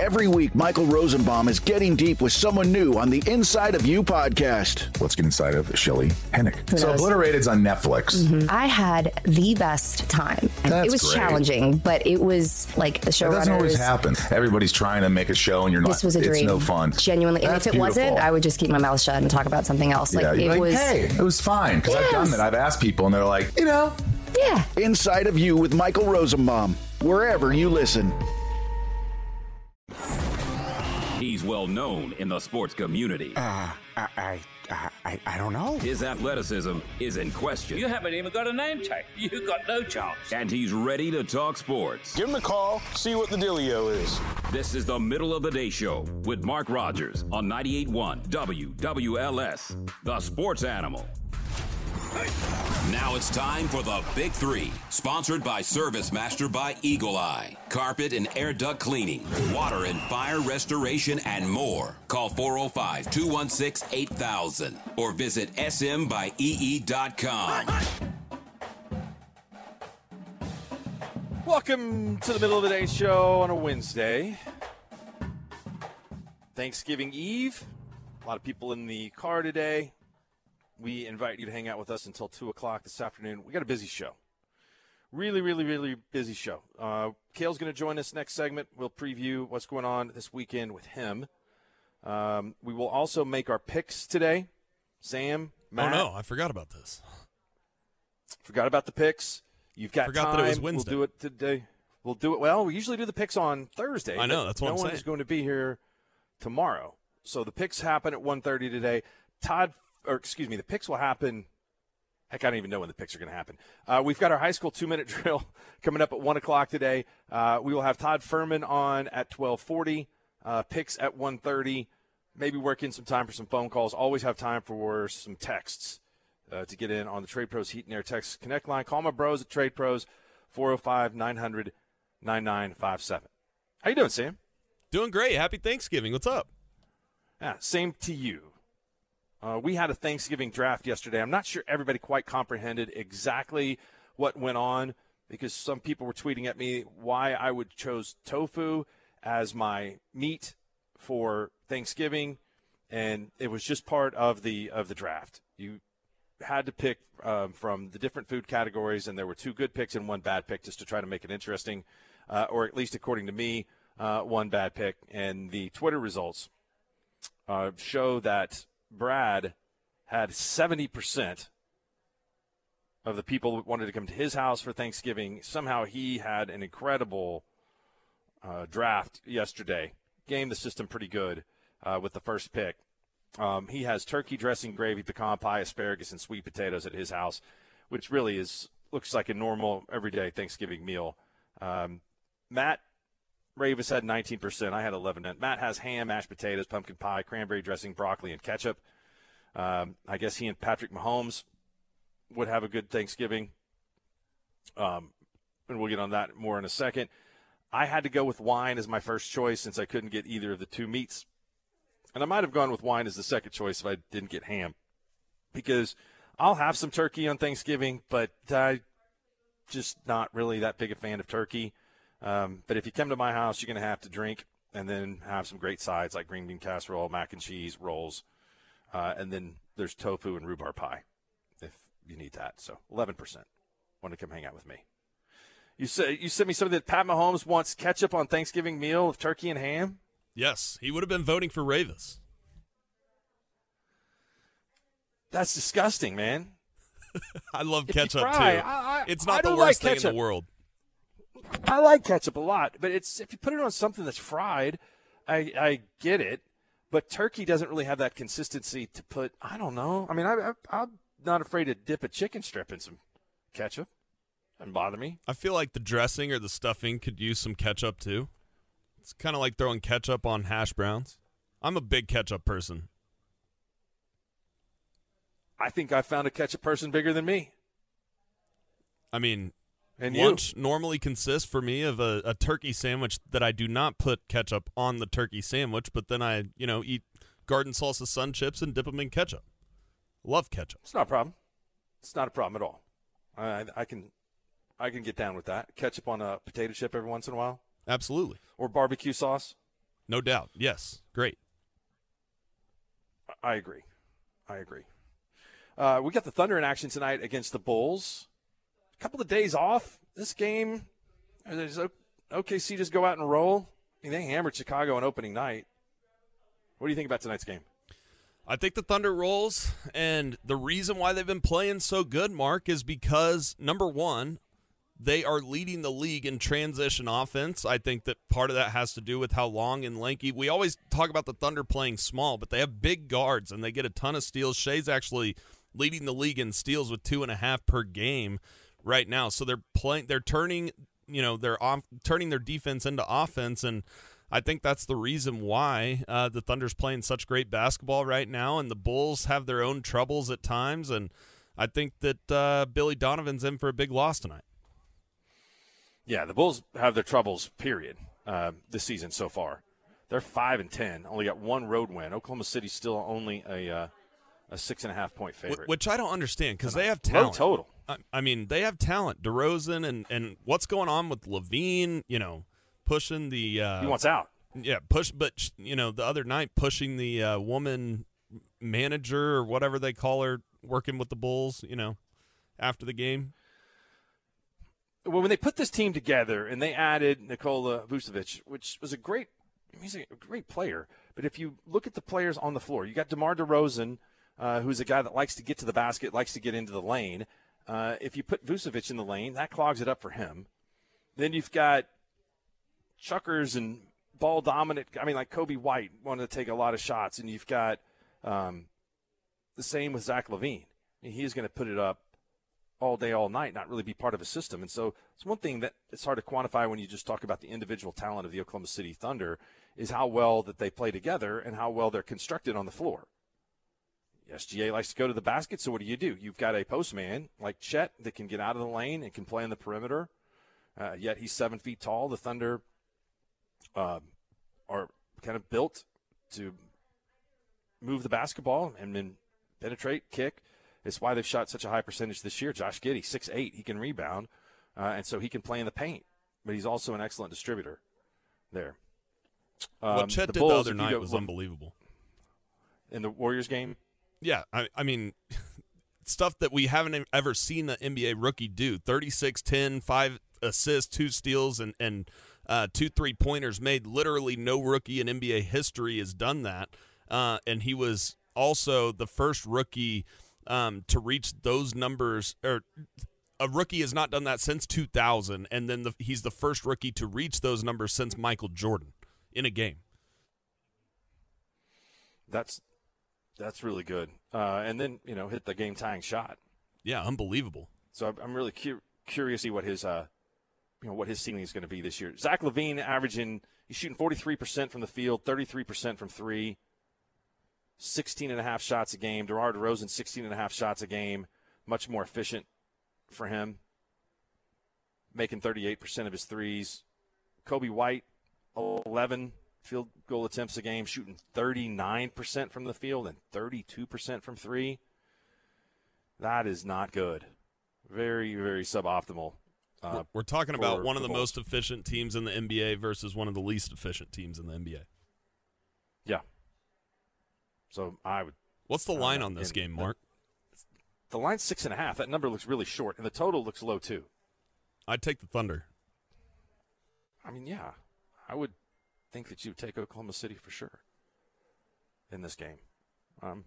Every week, Michael Rosenbaum is getting deep with someone new on the Inside of You podcast. Let's get inside of Shelley Hennig. Who So knows? Obliterated's on Netflix. Mhm. I had the best time. That's it was great. challenging, but it was like the That doesn't always happen. Everybody's trying to make a show, and you're not. This was a It's dream. no fun. Genuinely. And if it wasn't. I would just keep my mouth shut and talk about something else. Like yeah, it you're like, was hey, it was fine because I've done Yes. that. I've asked people, and they're like, you know, Yeah. Inside of You with Michael Rosenbaum, wherever you listen. He's well known in the sports community. Uh, I, I, I, I don't know. His athleticism is in question. You haven't even got a name tag. You got no chance. And he's ready to talk sports. Give him a call, see what the dealio is. This is the Middle of the Day Show with Mark Rogers on 98.1 WWLS, the sports animal. Now it's time for the Big Three, sponsored by Service Master by Eagle Eye, carpet and air duct cleaning, water and fire restoration, and more. Call 405 216 8000 or visit smbyee.com. Welcome to the middle of the day show on a Wednesday. Thanksgiving Eve. A lot of people in the car today. We invite you to hang out with us until 2 o'clock this afternoon. We got a busy show. Really, really, really busy show. Uh, Cale's going to join us next segment. We'll preview what's going on this weekend with him. Um, we will also make our picks today. Sam, Matt, Oh no, I forgot about this. Forgot about the picks. You've got Forgot time. that it was Wednesday. We'll do it today. We'll do it. Well, we usually do the picks on Thursday. I know, that's what no I'm one's saying. going to be here tomorrow. So the picks happen at 1.30 today. Todd, or excuse me, the picks will happen. Heck, I don't even know when the picks are going to happen. Uh, we've got our high school two-minute drill coming up at one o'clock today. Uh, we will have Todd Fuhrman on at 12:40. Uh, picks at 1.30. Maybe work in some time for some phone calls. Always have time for some texts uh, to get in on the Trade Pros Heat and Air Text Connect line. Call my bros at Trade Pros, 405 900 9957. How you doing, Sam? Doing great. Happy Thanksgiving. What's up? Yeah, same to you. Uh, we had a Thanksgiving draft yesterday. I'm not sure everybody quite comprehended exactly what went on because some people were tweeting at me why I would chose tofu as my meat for Thanksgiving, and it was just part of the of the draft. You had to pick um, from the different food categories, and there were two good picks and one bad pick just to try to make it interesting, uh, or at least according to me, uh, one bad pick. And the Twitter results uh, show that Brad had 70% of the people that wanted to come to his house for Thanksgiving. Somehow he had an incredible uh, draft yesterday, gamed the system pretty good uh, with the first pick. Um, he has turkey dressing, gravy, pecan pie, asparagus, and sweet potatoes at his house, which really is looks like a normal everyday Thanksgiving meal. Um, Matt Ravis had 19%. I had 11. Matt has ham, mashed potatoes, pumpkin pie, cranberry dressing, broccoli, and ketchup. Um, I guess he and Patrick Mahomes would have a good Thanksgiving. Um, and we'll get on that more in a second. I had to go with wine as my first choice since I couldn't get either of the two meats. And I might have gone with wine as the second choice if I didn't get ham. Because I'll have some turkey on Thanksgiving, but I just not really that big a fan of turkey. Um, but if you come to my house, you're going to have to drink and then have some great sides like green bean casserole, mac and cheese, rolls, uh, and then there's tofu and rhubarb pie if you need that. So 11% want to come hang out with me. You say you sent me something that Pat Mahomes wants ketchup on Thanksgiving meal of turkey and ham. Yes, he would have been voting for Ravis. That's disgusting, man. I love If ketchup too. I- I- it's not the worst like thing in the world. I like ketchup a lot, but it's if you put it on something that's fried, I I get it. But turkey doesn't really have that consistency to put. I don't know. I mean, I, I I'm not afraid to dip a chicken strip in some ketchup. Doesn't bother me. I feel like the dressing or the stuffing could use some ketchup too. It's kind of like throwing ketchup on hash browns. I'm a big ketchup person. I think I found a ketchup person bigger than me. I mean, And you? lunch normally consists for me of a, a turkey sandwich that I do not put ketchup on the turkey sandwich, but then I, you know, eat garden salsa sun chips and dip them in ketchup. Love ketchup. It's not a problem. It's not a problem at all. I, I, I can I can get down with that. Ketchup on a potato chip every once in a while, Absolutely. or barbecue sauce. No doubt. Yes. Great. I agree. I agree. Uh, we got the Thunder in action tonight against the Bulls. Couple of days off. This game, does OKC just go out and roll? I mean, they hammered Chicago on opening night. What do you think about tonight's game? I think the Thunder rolls, and the reason why they've been playing so good, Mark, is because number one, they are leading the league in transition offense. I think that part of that has to do with how long and lanky. We always talk about the Thunder playing small, but they have big guards and they get a ton of steals. Shai's actually leading the league in steals with two and a half per game right now. So they're playing. They're turning. You know, they're off, turning their defense into offense, and I think that's the reason why uh, the Thunder's playing such great basketball right now, and the Bulls have their own troubles at times, and I think that uh, Billy Donovan's in for a big loss tonight. Yeah, the Bulls have their troubles. Period. Uh, this season so far, they're five and ten. Only got one road win. Oklahoma City's still only a uh, a six and a half point favorite. Which I don't understand because they have Low talent. total. I, I mean, they have talent. DeRozan and and what's going on with LaVine? You know, pushing the uh, he wants out. yeah push, but you know the other night pushing the uh, woman manager or whatever they call her working with the Bulls. You know, after the game. well, when they put this team together and they added Nikola Vucevic, which was a great, he's a great player. But if you look at the players on the floor, you got DeMar DeRozan, uh, who's a guy that likes to get to the basket, likes to get into the lane. Uh, if you put Vucevic in the lane, that clogs it up for him. Then you've got chuckers and ball dominant. I mean, like Coby White wanted to take a lot of shots, and you've got um, the same with Zach LaVine. He's going to put it up all day, all night, not really be part of a system. And so it's one thing that it's hard to quantify when you just talk about the individual talent of the Oklahoma City Thunder is how well that they play together and how well they're constructed on the floor. SGA likes to go to the basket, so what do you do? You've got a postman like Chet that can get out of the lane and can play on the perimeter. Uh, yet he's seven feet tall. The Thunder um, are kind of built to move the basketball and then penetrate, kick. It's why they've shot such a high percentage this year. Josh Giddey, six eight, he can rebound, uh, and so he can play in the paint. But he's also an excellent distributor. There. what Um, Chet the did Bulls, the other night go- was unbelievable. in the Warriors game. Yeah, I, I mean, stuff that we haven't ever seen an NBA rookie do 36 10, 5 assists, 2 steals, and, and uh, two three pointers made. Literally, no rookie in NBA history has done that. Uh, and he was also the first rookie um, to reach those numbers, or a rookie has not done that since 2000. And then the, he's the first rookie to reach those numbers since Michael Jordan in a game. That's that's really good. Uh, and then you know hit the game tying shot. Yeah, unbelievable. So I'm- I'm really cu- curious to see what his uh, you know what his ceiling is going to be this year. Zach LaVine averaging he's shooting 43 percent from the field, 33 percent from three. 16 and a half shots a game. DeMar DeRozan, 16 and a half shots a game. Much more efficient for him. Making 38% of his threes. Coby White, 11 field goal attempts a game, shooting 39% from the field and 32% from three. That is not good. Very, very suboptimal. Uh, We're- talking about one of the the most efficient teams in the NBA versus one of the least efficient teams in the NBA. Yeah. So I would. What's the line Uh, on this game, Mark? The line's six and a half. That number looks really short, and the total looks low too. I'd take the Thunder. I mean, yeah, I would. Think that you take Oklahoma City for sure in this game. Um,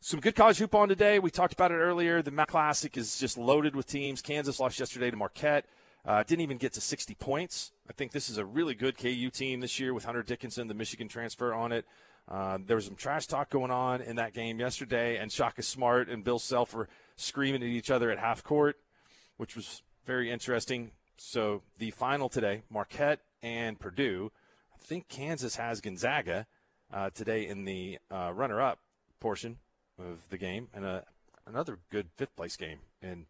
some good college hoop on today. We talked about it earlier. The Mac Classic is just loaded with teams. Kansas lost yesterday to Marquette. Uh, didn't even get to 60 points. I think this is a really good KU team this year with Hunter Dickinson, the Michigan transfer, on it. Uh, there was some trash talk going on in that game yesterday, and Shaka Smart and Bill Self were screaming at each other at half court, which was very interesting. So the final today, Marquette and Purdue. I think Kansas has Gonzaga uh, today in the uh, runner-up portion of the game, and a, another good fifth place game in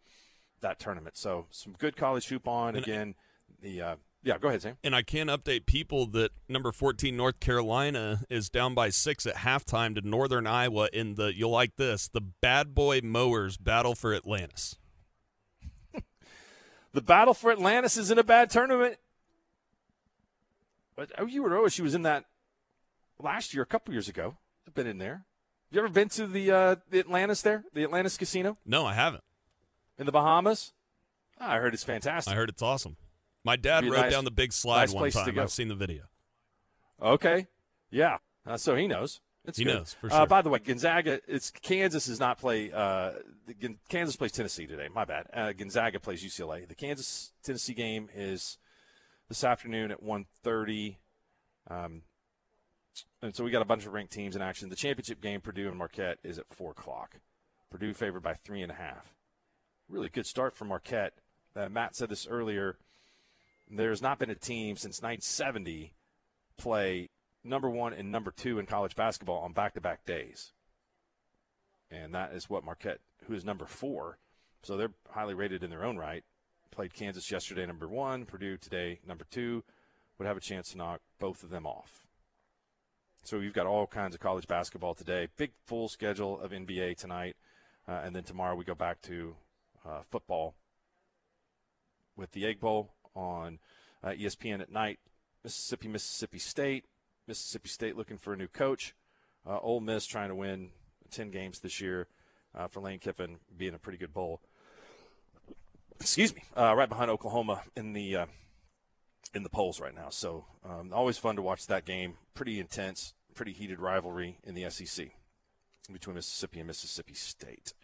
that tournament. So some good college hoop on And- again. The uh, yeah, go ahead, Sam. And I can update people that number 14 North Carolina is down by six at halftime to Northern Iowa in the, you'll like this, the Bad Boy Mowers Battle for Atlantis. The battle for Atlantis is in a bad tournament. But oh, you were oh she was in that last year, a couple years ago. I've been in there. Have you ever been to the uh, the Atlantis there, the Atlantis Casino No, I haven't. in the Bahamas? Ah, I heard it's fantastic. I heard it's awesome. My dad rode nice- down the big slide nice one time. I've seen the video. Okay, yeah. Uh, so he knows. It's He good. knows, for Uh, sure. by the way, Gonzaga. It's Kansas does not play. Uh, the, Kansas plays Tennessee today. My bad. Uh, Gonzaga plays UCLA. The Kansas Tennessee game is this afternoon at 1.30. Um, and so we got a bunch of ranked teams in action. The championship game, Purdue and Marquette, is at four o'clock. Purdue favored by three and a half. Really good start for Marquette. Uh, Matt said this earlier. There's not been a team since 1970 play number one and number two in college basketball on back-to-back days, and that is what Marquette, who is number four, so they're highly rated in their own right. Played Kansas yesterday, number one. Purdue today, number two. Would have a chance to knock both of them off. So you've got all kinds of college basketball today. Big full schedule of NBA tonight, uh, and then tomorrow we go back to uh, football with the Egg Bowl on uh, ESPN at night. Mississippi, Mississippi State. Mississippi State looking for a new coach. Uh, Ole Miss trying to win 10 games this year uh, for Lane Kiffin being a pretty good bowl. Excuse me, uh, right behind Oklahoma in the uh, in the polls right now. So um, always fun to watch that game. Pretty intense, pretty heated rivalry in the SEC between Mississippi and Mississippi State.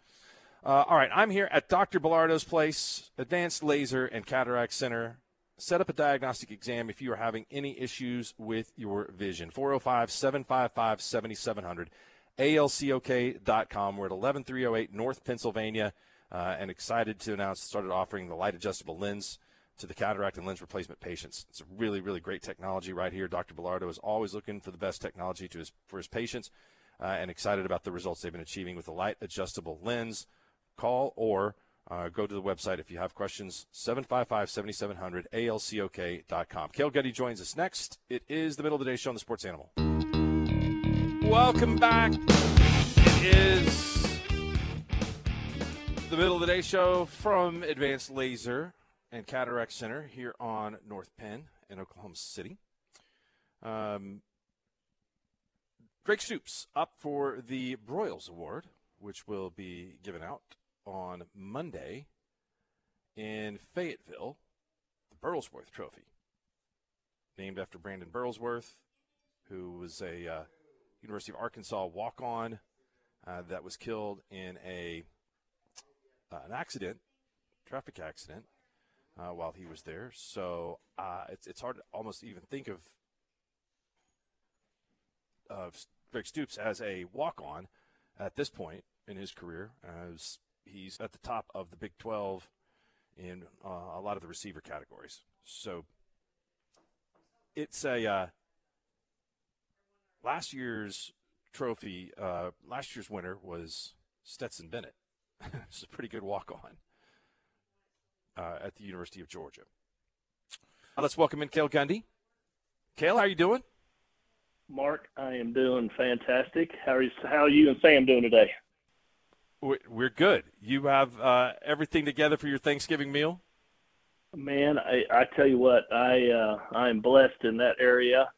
Uh, all right, I'm here at Dr. Bellardo's place, Advanced Laser and Cataract Center. Set up a diagnostic exam if you are having any issues with your vision. 405 755 7700, alcok.com. We're at 11308 North Pennsylvania, uh, and excited to announce started offering the light adjustable lens to the cataract and lens replacement patients. It's a really, really great technology right here. Dr. Bellardo is always looking for the best technology to his, for his patients uh, and excited about the results they've been achieving with the light adjustable lens. Call or uh, go to the website if you have questions. 755 7700 alcok.com. Cale Gundy joins us next. It is the middle of the day show on the Sports Animal. Welcome back. It is the middle of the day show from Advanced Laser and Cataract Center here on North Penn in Oklahoma City. Um, Drake Stoops up for the Broyles Award, which will be given out on Monday in Fayetteville, the Burlsworth Trophy, named after Brandon Burlsworth, who was a uh, University of Arkansas walk-on uh, that was killed in a uh, an accident, traffic accident, uh, while he was there. So uh, it's it's hard to almost even think of of Greg Stoops as a walk-on at this point in his career, as he's at the top of the Big 12 in uh, a lot of the receiver categories. So it's a uh, last year's trophy. Uh, last year's winner was Stetson Bennett. it's a pretty good walk-on uh, at the University of Georgia. Uh, let's welcome in Cale Gundy. Cale, how are you doing? Mark, I am doing fantastic. How are you, how are you and Sam doing today? We're we're good. You have uh, everything together for your Thanksgiving meal? Man, I, I tell you what, I uh, I am blessed in that area.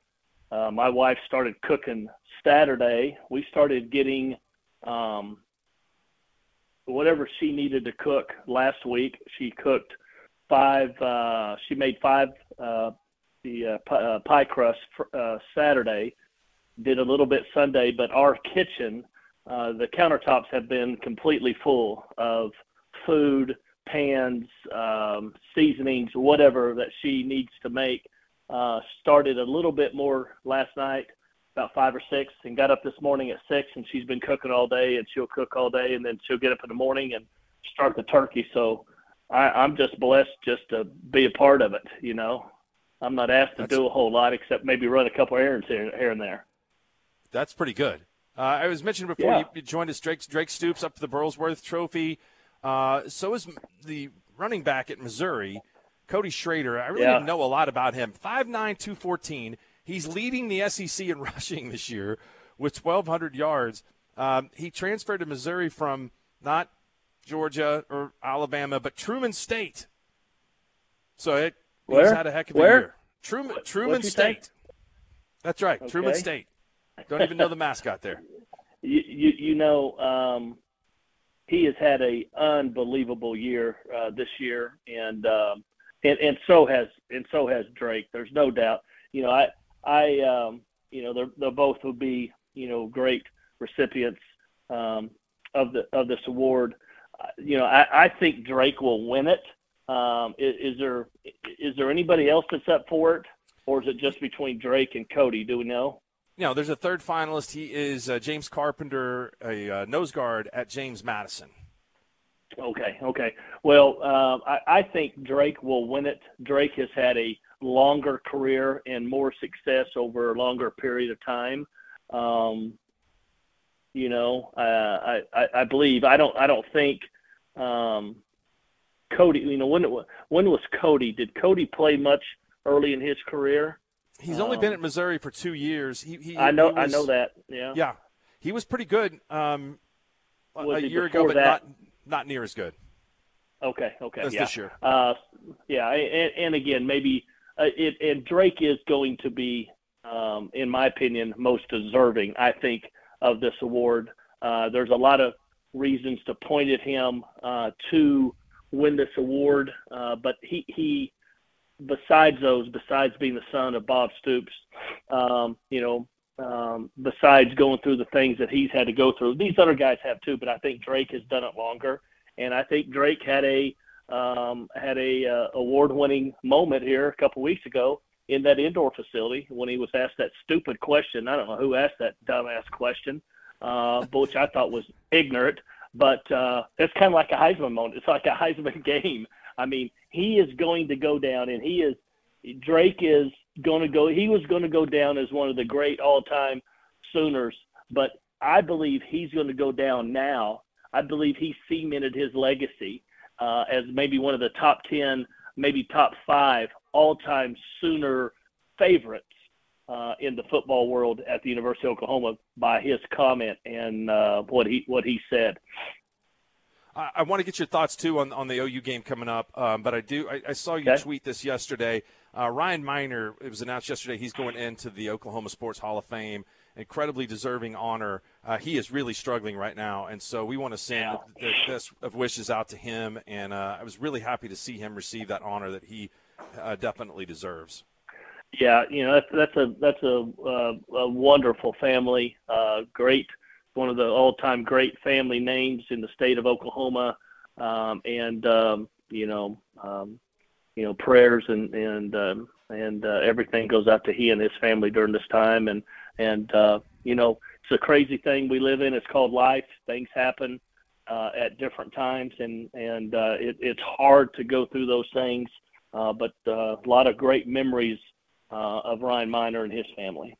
Uh, my wife started cooking Saturday. We started getting um, whatever she needed to cook last week. She cooked five. Uh, she made five uh, the uh, pie, uh, pie crust uh, Saturday, did a little bit Sunday, but our kitchen, uh, the countertops have been completely full of food, pans, um, seasonings, whatever that she needs to make. Uh, started a little bit more last night, about five or six, and got up this morning at six, and she's been cooking all day, and she'll cook all day, and then she'll get up in the morning and start the turkey. So I, I'm just blessed just to be a part of it. You know, I'm not asked to That's- do a whole lot except maybe run a couple errands here, here and there. That's pretty good. Uh, I was mentioned before Yeah. you, joined us, Drake, Drake Stoops up to the Burlsworth Trophy. Uh, so is the running back at Missouri, Cody Schrader. I really Yeah. didn't know a lot about him. 5'9", 214. He's leading the SEC in rushing this year with 1,200 yards. Um, he transferred to Missouri from not Georgia or Alabama, but Truman State. So it, he's had a heck of Where? a year. Truman, Truman what'd you say? State. That's right, Truman Okay. State. Don't even know the mascot there. You you, you know um, he has had a unbelievable year uh, this year, and um, and and so has and so has Drake. There's no doubt. You know, I I um, you know they're they both would be you know great recipients um, of the of this award. Uh, You know, I, I think Drake will win it. Um, is, is there is there anybody else that's up for it, or is it just between Drake and Cody? Do we know? No, there's a third finalist. He is uh, James Carpenter, a uh, nose guard at James Madison. Okay, okay. Well, um, I, I think Drake will win it. Drake has had a longer career and more success over a longer period of time. Um, you know, uh, I, I, I believe. I don't. I don't think um, Cody. You know, when when was Cody? Did Cody play much early in his career? He's only been Um, at Missouri for two years. He, he I know. he I know that. Yeah. Yeah, he was pretty good um, a- Was a year ago, but that? not not near as good Okay. Okay. as yeah. this year. Uh, yeah, and, and again, maybe it, and Drake is going to be, um, in my opinion, most deserving. I think of this award. Uh, there's a lot of reasons to point at him uh, to win this award, uh, but he he, besides those, besides being the son of Bob Stoops, um, you know. Um, besides going through the things that he's had to go through, these other guys have too. But I think Drake has done it longer, and I think Drake had a um, had a uh, award-winning moment here a couple weeks ago in that indoor facility when he was asked that stupid question. I don't know who asked that dumbass question, uh, but which I thought was ignorant. But uh, it's kind of like a Heisman moment. It's like a Heisman game. I mean, he is going to go down, and he is Drake is going to go. He was going to go down as one of the great all-time Sooners, but I believe he's going to go down now. I believe he cemented his legacy uh, as maybe one of the top 10, maybe top five all time Sooner favorites uh, in the football world at the University of Oklahoma by his comment and uh, what he what he said. I, I want to get your thoughts too on, on the OU game coming up, um, but I do. I, I saw you Okay. tweet this yesterday. Uh, Ryan Minor, it was announced yesterday, he's going into the Oklahoma Sports Hall of Fame. Incredibly deserving honor. Uh, he is really struggling right now, and so we want to send the best of wishes out to him. And uh, I was really happy to see him receive that honor that he uh, definitely deserves. Yeah, you know that's that's a that's a, uh, a wonderful family. Uh, great, one of the all-time great family names in the state of Oklahoma, um, and um, you know, um, you know, prayers and and um, and uh, everything goes out to he and his family during this time. And and uh, you know, it's a crazy thing we live in. It's called life. Things happen uh, at different times, and and uh, it, it's hard to go through those things. Uh, but uh, a lot of great memories uh, of Ryan Minor and his family.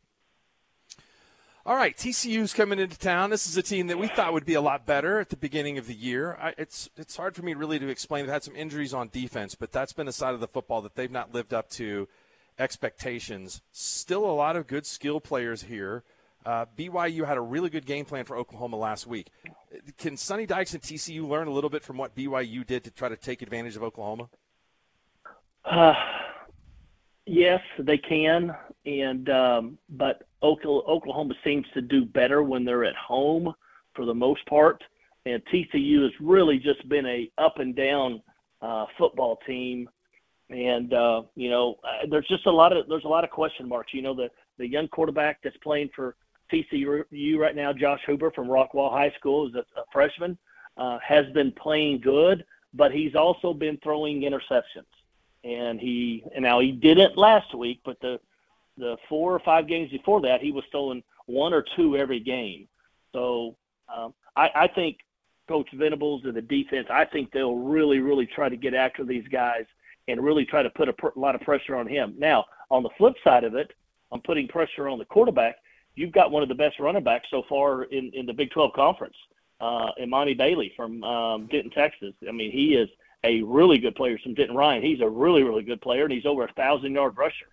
All right, TCU's coming into town. This is a team that we thought would be a lot better at the beginning of the year. I, it's it's hard for me really to explain. They've had some injuries on defense, but that's been a side of the football that they've not lived up to expectations. Still a lot of good skill players here. Uh, BYU had a really good game plan for Oklahoma last week. Can Sonny Dykes and TCU learn a little bit from what BYU did to try to take advantage of Oklahoma? Uh, yes, they can, and um, but Oklahoma seems to do better when they're at home for the most part, and TCU has really just been a up and down uh, football team. and uh, you know, uh, there's just a lot of there's a lot of question marks. You know, the the young quarterback that's playing for TCU right now, Josh Hoover from Rockwall High School, is a, a freshman, uh, has been playing good, but he's also been throwing interceptions. And he and now he didn't last week, but the the four or five games before that, he was throwing one or two every game. So um, I, I think Coach Venables and the defense, I think they'll really, really try to get after these guys and really try to put a, pr- a lot of pressure on him. Now, on the flip side of it, I'm putting pressure on the quarterback. You've got one of the best running backs so far in, in the Big 12 conference, uh, Emani Bailey from um, Denton, Texas. I mean, he is a really good player from Denton Ryan. He's a really, really good player, and he's over a thousand yard rusher.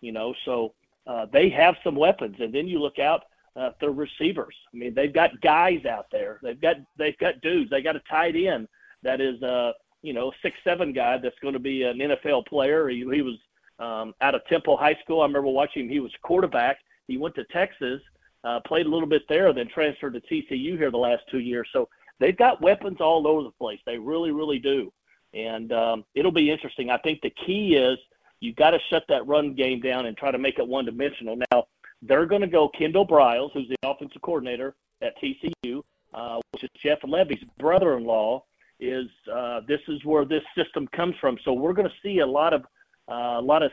You know, so uh, they have some weapons. And then you look out uh, the receivers. I mean, they've got guys out there. They've got they've got dudes. They got a tight end that is uh you know six seven guy that's going to be an NFL player. He, he was um, out of Temple High School. I remember watching him. He was quarterback. He went to Texas, uh, played a little bit there, then transferred to TCU here the last two years. So they've got weapons all over the place. They really, really do. And um, it'll be interesting. I think the key is you've got to shut that run game down and try to make it one dimensional. Now, they're going to go Kendall Briles, who's the offensive coordinator at TCU, uh, which is Jeff Lebby's brother-in-law. Is uh, this is where this system comes from? So we're going to see a lot of uh, a lot of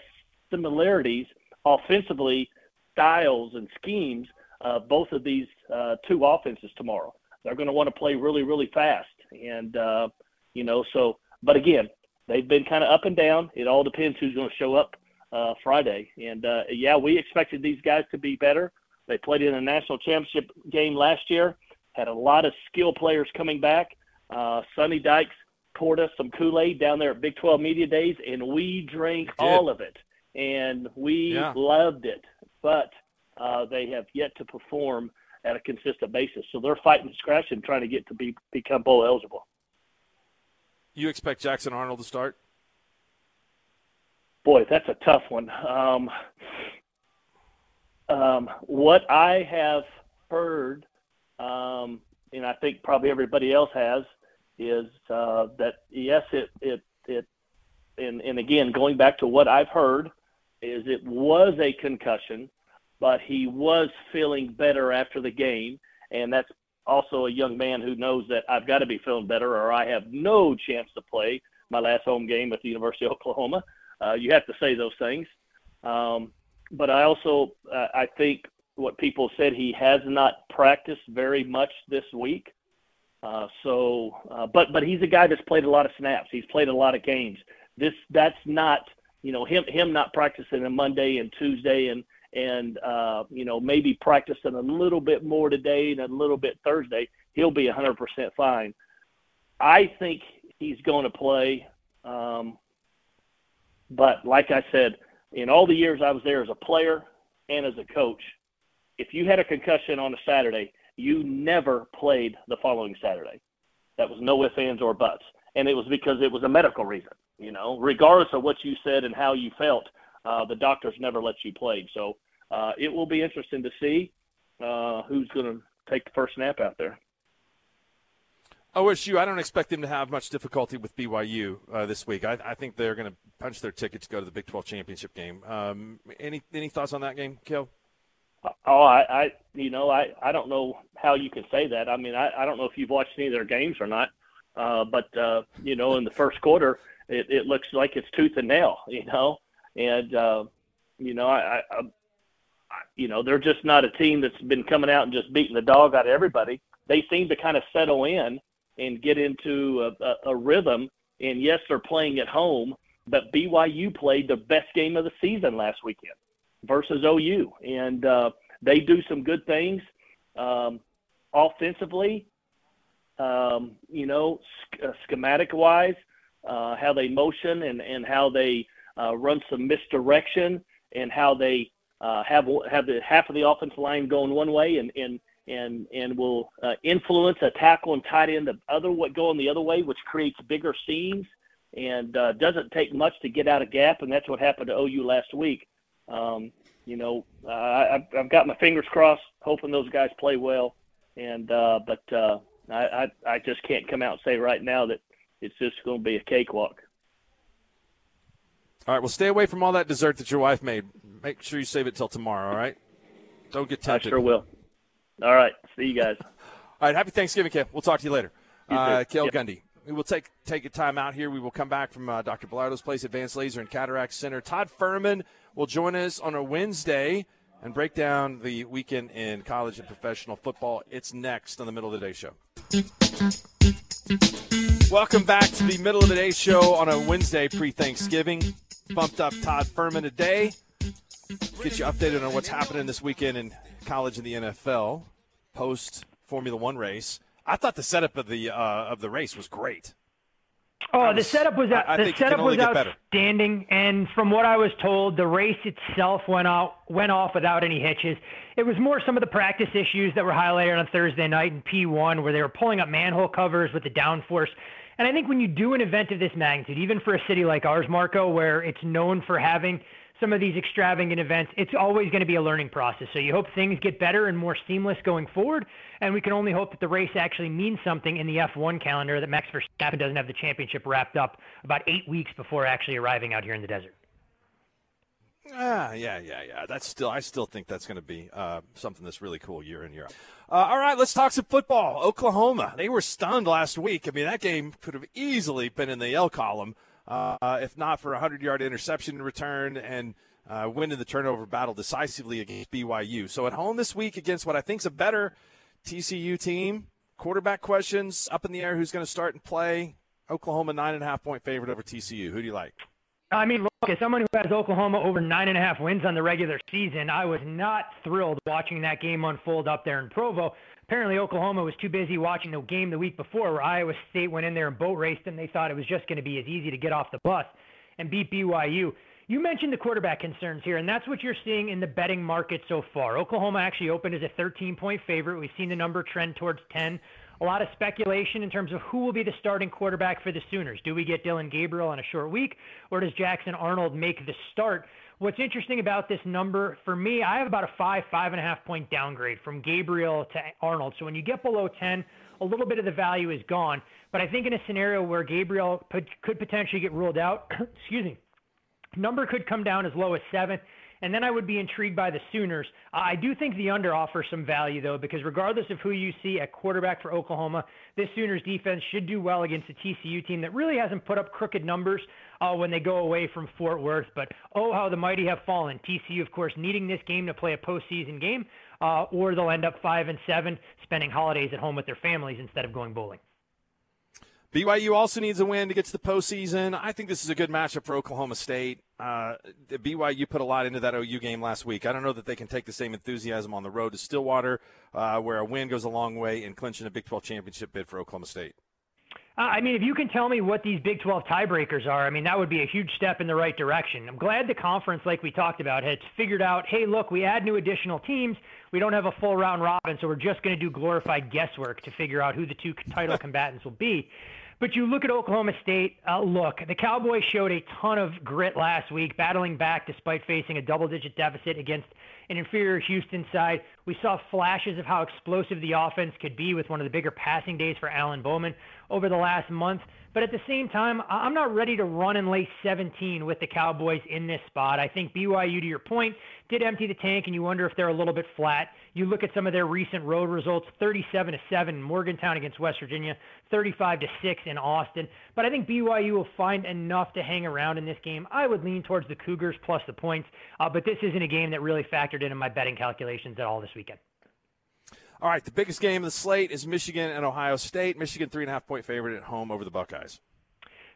similarities offensively, styles and schemes. Uh, both of these uh, two offenses tomorrow. They're going to want to play really, really fast, and uh, you know. So, but again, they've been kind of up and down. It all depends who's going to show up uh, Friday. And uh, yeah, we expected these guys to be better. They played in a national championship game last year. Had a lot of skill players coming back. Uh, Sonny Dykes poured us some Kool Aid down there at Big 12 Media Days, and we drank all of it, and we yeah. loved it. But uh, they have yet to perform at a consistent basis, so they're fighting scratch and trying to get to be become bowl eligible. You expect Jackson Arnold to start? Boy, that's a tough one. Um, um, what I have heard, um, and I think probably everybody else has, is uh, that yes, it it it, and and again going back to what I've heard, is it was a concussion, but he was feeling better after the game, and that's also a young man who knows that I've got to be feeling better or I have no chance to play my last home game at the University of Oklahoma. Uh, you have to say those things. Um, but I also uh, I think what people said he has not practiced very much this week. Uh, so, uh, but but he's a guy that's played a lot of snaps. He's played a lot of games. This that's not you know him him not practicing on Monday and Tuesday and and uh, you know maybe practicing a little bit more today and a little bit Thursday. He'll be 100% fine. I think he's going to play. Um, but like I said, in all the years I was there as a player and as a coach, if you had a concussion on a Saturday, you never played the following Saturday. That was no ifs, ands, or buts. And it was because it was a medical reason. You know, regardless of what you said and how you felt, uh, the doctors never let you play. So uh, it will be interesting to see uh, who's going to take the first snap out there. OSU, I don't expect them to have much difficulty with BYU uh, this week. I, I, think they're going to punch their ticket to go to the Big 12 championship game. Um, any any thoughts on that game, Kel? Oh, I, I, you know, I, I don't know how you can say that. I mean, I, I don't know if you've watched any of their games or not, uh, but uh, you know, in the first quarter, it, it looks like it's tooth and nail, you know, and uh, you know, I, I, I, you know, they're just not a team that's been coming out and just beating the dog out of everybody. They seem to kind of settle in and get into a, a, a rhythm. And yes, they're playing at home, but BYU played the best game of the season last weekend versus OU, and uh, they do some good things um, offensively. Um, you know, sch- uh, schematic wise, uh, how they motion and, and how they uh, run some misdirection and how they uh, have have the half of the offensive line going one way and, and and and will uh, influence a tackle and tight end the other way, going the other way, which creates bigger seams and uh, doesn't take much to get out of gap, and that's what happened to OU last week. Um, you know, uh, I, I've got my fingers crossed, hoping those guys play well, and uh, but uh, I, I I just can't come out and say right now that it's just going to be a cakewalk. All right, well, stay away from all that dessert that your wife made. Make sure you save it till tomorrow, all right? Don't get tempted. I sure will. All right. See you guys. all right. Happy Thanksgiving, Kim. We'll talk to you later. You uh, Cale yep. Gundy. We will take take a time out here. We will come back from uh, Dr. Bellardo's place, Advanced Laser and Cataract Center. Todd Fuhrman will join us on a Wednesday and break down the weekend in college and professional football. It's next on the Middle of the Day Show. Welcome back to the Middle of the Day Show on a Wednesday pre Thanksgiving. Bumped up Todd Fuhrman today. Get you updated on what's happening this weekend in college and the NFL post Formula One race. I thought the setup of the uh, of the race was great. Oh, was, the setup was I, I the setup was better. outstanding, and from what I was told, the race itself went out went off without any hitches. It was more some of the practice issues that were highlighted on Thursday night in P1, where they were pulling up manhole covers with the downforce. And I think when you do an event of this magnitude, even for a city like ours, Marco, where it's known for having some of these extravagant events, it's always going to be a learning process. So you hope things get better and more seamless going forward. And we can only hope that the race actually means something in the F1 calendar that Max Verstappen doesn't have the championship wrapped up about eight weeks before actually arriving out here in the desert. Ah, yeah, yeah, yeah. That's still, I still think that's going to be uh, something that's really cool year in year out. Uh, all right, let's talk some football. Oklahoma, they were stunned last week. I mean, that game could have easily been in the L column uh, if not for a 100 yard interception return and uh, winning the turnover battle decisively against BYU. So at home this week against what I think is a better TCU team. Quarterback questions up in the air. Who's going to start and play? Oklahoma nine and a half point favorite over TCU. Who do you like? I mean, look, as someone who has Oklahoma over nine and a half wins on the regular season, I was not thrilled watching that game unfold up there in Provo. Apparently, Oklahoma was too busy watching the game the week before where Iowa State went in there and boat raced, and they thought it was just going to be as easy to get off the bus and beat BYU. You mentioned the quarterback concerns here, and that's what you're seeing in the betting market so far. Oklahoma actually opened as a 13 point favorite. We've seen the number trend towards 10. A lot of speculation in terms of who will be the starting quarterback for the Sooners. Do we get Dillon Gabriel on a short week, or does Jackson Arnold make the start? What's interesting about this number for me, I have about a five, five and a half point downgrade from Gabriel to Arnold. So when you get below 10, a little bit of the value is gone. But I think in a scenario where Gabriel could potentially get ruled out, excuse me, number could come down as low as seven. And then I would be intrigued by the Sooners. I do think the under offers some value, though, because regardless of who you see at quarterback for Oklahoma, this Sooners defense should do well against a TCU team that really hasn't put up crooked numbers uh, when they go away from Fort Worth. But oh, how the mighty have fallen. TCU, of course, needing this game to play a postseason game, uh, or they'll end up five and seven, spending holidays at home with their families instead of going bowling. BYU also needs a win to get to the postseason. I think this is a good matchup for Oklahoma State. Uh, BYU put a lot into that OU game last week. I don't know that they can take the same enthusiasm on the road to Stillwater, uh, where a win goes a long way in clinching a Big 12 championship bid for Oklahoma State. Uh, I mean, if you can tell me what these Big 12 tiebreakers are, I mean, that would be a huge step in the right direction. I'm glad the conference, like we talked about, has figured out hey, look, we add new additional teams. We don't have a full round robin, so we're just going to do glorified guesswork to figure out who the two title combatants will be. But you look at Oklahoma State. Uh, look, the Cowboys showed a ton of grit last week, battling back despite facing a double-digit deficit against an inferior Houston side. We saw flashes of how explosive the offense could be with one of the bigger passing days for Alan Bowman over the last month. But at the same time, I'm not ready to run and lay 17 with the Cowboys in this spot. I think BYU, to your point, did empty the tank, and you wonder if they're a little bit flat. You look at some of their recent road results: 37 to seven Morgantown against West Virginia, 35 to six in Austin. But I think BYU will find enough to hang around in this game. I would lean towards the Cougars plus the points, uh, but this isn't a game that really factored into my betting calculations at all this weekend. All right, the biggest game of the slate is Michigan and Ohio State. Michigan three and a half point favorite at home over the Buckeyes.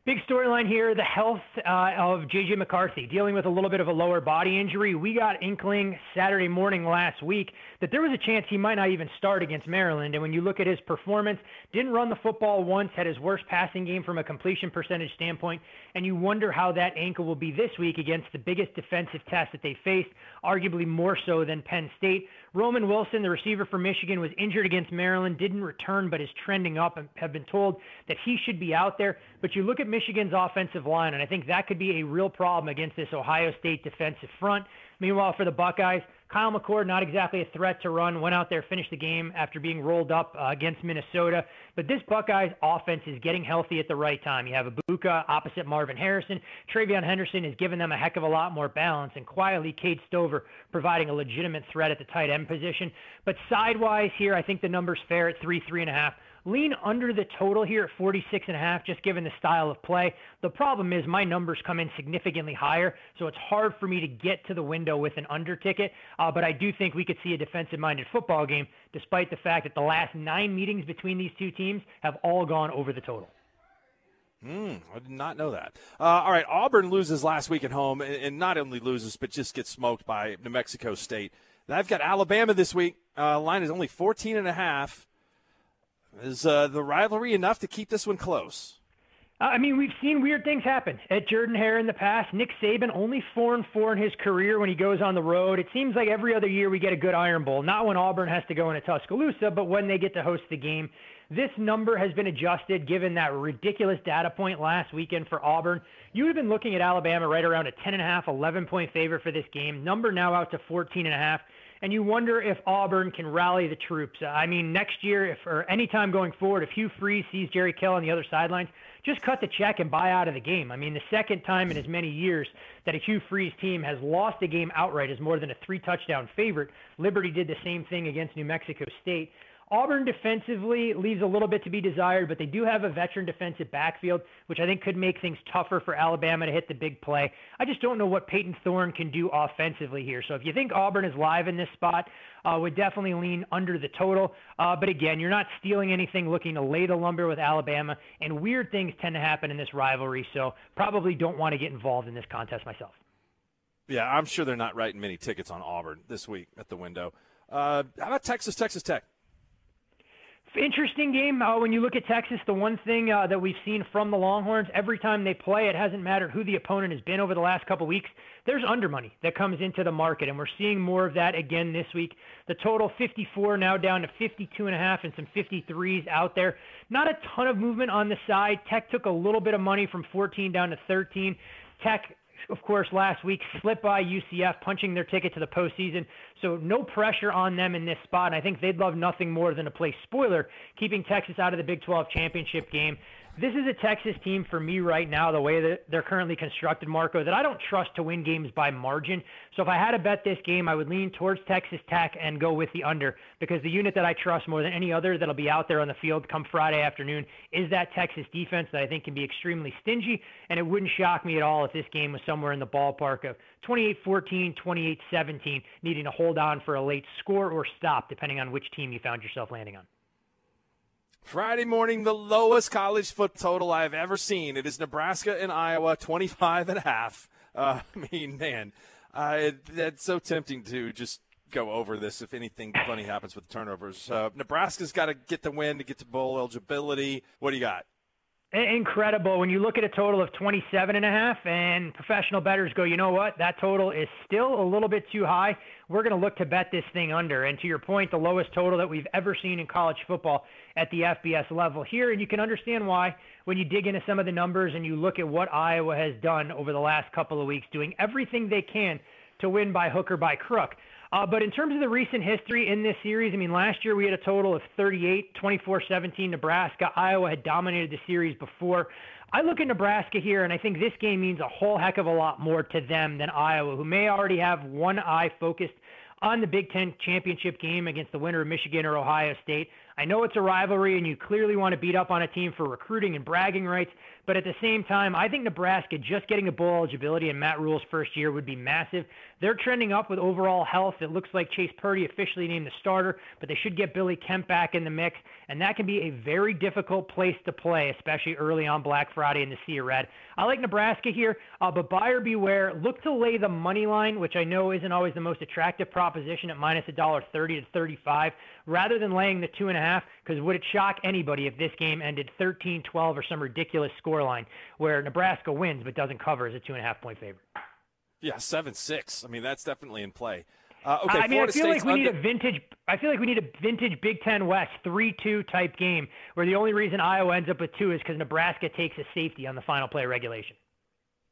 Big storyline here the health uh, of J.J. McCarthy dealing with a little bit of a lower body injury. We got inkling Saturday morning last week that there was a chance he might not even start against Maryland. And when you look at his performance, didn't run the football once, had his worst passing game from a completion percentage standpoint. And you wonder how that ankle will be this week against the biggest defensive test that they faced, arguably more so than Penn State. Roman Wilson, the receiver for Michigan, was injured against Maryland, didn't return, but is trending up and have been told that he should be out there. But you look at Michigan's offensive line, and I think that could be a real problem against this Ohio State defensive front. Meanwhile, for the Buckeyes, Kyle McCord, not exactly a threat to run, went out there, finished the game after being rolled up uh, against Minnesota. But this Buckeyes offense is getting healthy at the right time. You have Egbuka opposite Marvin Harrison. TreVeyon Henderson has given them a heck of a lot more balance, and quietly, Cade Stover providing a legitimate threat at the tight end position. But sidewise here, I think the number's fair at three, three and a half lean under the total here at 46 and a half, just given the style of play. The problem is my numbers come in significantly higher, so it's hard for me to get to the window with an under ticket. Uh, but I do think we could see a defensive-minded football game, despite the fact that the last nine meetings between these two teams have all gone over the total. Hmm, I did not know that. Uh, all right, Auburn loses last week at home, and, and, not only loses, but just gets smoked by New Mexico State. I've got Alabama this week. Uh, line is only 14 and a half. Is uh, the rivalry enough to keep this one close? I mean, we've seen weird things happen at Jordan Hare in the past. Nick Saban only four and four in his career when he goes on the road. It seems like every other year we get a good Iron Bowl. Not when Auburn has to go into Tuscaloosa, but when they get to host the game. This number has been adjusted given that ridiculous data point last weekend for Auburn. You would have been looking at Alabama right around a 10.5, 11 point favor for this game. Number now out to 14.5 and you wonder if Auburn can rally the troops. I mean, next year, if or any time going forward, if Hugh Freeze sees Jerry Kill on the other sidelines, just cut the check and buy out of the game. I mean, the second time in as many years that a Hugh Freeze team has lost a game outright as more than a three touchdown favorite. Liberty did the same thing against New Mexico State. Auburn defensively leaves a little bit to be desired, but they do have a veteran defensive backfield, which I think could make things tougher for Alabama to hit the big play. I just don't know what Payton Thorne can do offensively here. So if you think Auburn is live in this spot, uh, would definitely lean under the total. Uh, but again, you're not stealing anything looking to lay the lumber with Alabama, and weird things tend to happen in this rivalry. So probably don't want to get involved in this contest myself. Yeah, I'm sure they're not writing many tickets on Auburn this week at the window. Uh, how about Texas, Texas Tech? Interesting game. Uh, when you look at Texas, the one thing uh, that we've seen from the Longhorns, every time they play, it hasn't mattered who the opponent has been over the last couple weeks. There's under money that comes into the market, and we're seeing more of that again this week. The total 54 now down to 52 and a half, and some 53s out there. Not a ton of movement on the side. Tech took a little bit of money from 14 down to 13. Tech of course, last week slipped by UCF, punching their ticket to the postseason. So no pressure on them in this spot. And I think they'd love nothing more than to play spoiler, keeping Texas out of the Big 12 championship game this is a Texas team for me right now, the way that they're currently constructed, Marco, that I don't trust to win games by margin. So if I had to bet this game, I would lean towards Texas Tech and go with the under because the unit that I trust more than any other that'll be out there on the field come Friday afternoon is that Texas defense that I think can be extremely stingy. And it wouldn't shock me at all if this game was somewhere in the ballpark of 28 14, 28 17, needing to hold on for a late score or stop, depending on which team you found yourself landing on. Friday morning, the lowest college foot total I have ever seen. It is Nebraska and Iowa, 25 and a half. Uh, I mean, man, uh, that's so tempting to just go over this if anything funny happens with turnovers. Uh, Nebraska's got to get the win to get to bowl eligibility. What do you got? Incredible. When you look at a total of 27 and a half and professional bettors go, you know what? That total is still a little bit too high. We're going to look to bet this thing under. And to your point, the lowest total that we've ever seen in college football at the FBS level here. And you can understand why when you dig into some of the numbers and you look at what Iowa has done over the last couple of weeks, doing everything they can to win by hook or by crook. Uh, but in terms of the recent history in this series, I mean, last year we had a total of 38, 24 17 Nebraska. Iowa had dominated the series before. I look at Nebraska here, and I think this game means a whole heck of a lot more to them than Iowa, who may already have one eye focused on the Big Ten championship game against the winner of Michigan or Ohio State. I know it's a rivalry, and you clearly want to beat up on a team for recruiting and bragging rights. But at the same time, I think Nebraska just getting a bowl eligibility in Matt Rhule's first year would be massive. They're trending up with overall health. It looks like Chase Purdy officially named the starter, but they should get Billy Kemp back in the mix, and that can be a very difficult place to play, especially early on Black Friday in the Sea of Red. I like Nebraska here, uh, but buyer beware. Look to lay the money line, which I know isn't always the most attractive proposition at minus a dollar thirty to thirty-five, rather than laying the two and a half. Because would it shock anybody if this game ended 13-12 or some ridiculous scoreline where Nebraska wins but doesn't cover as a two and a half point favorite? Yeah, seven six. I mean, that's definitely in play. Uh, okay, I mean, Florida I feel State's like we under- need a vintage. I feel like we need a vintage Big Ten West three-two type game where the only reason Iowa ends up with two is because Nebraska takes a safety on the final play regulation.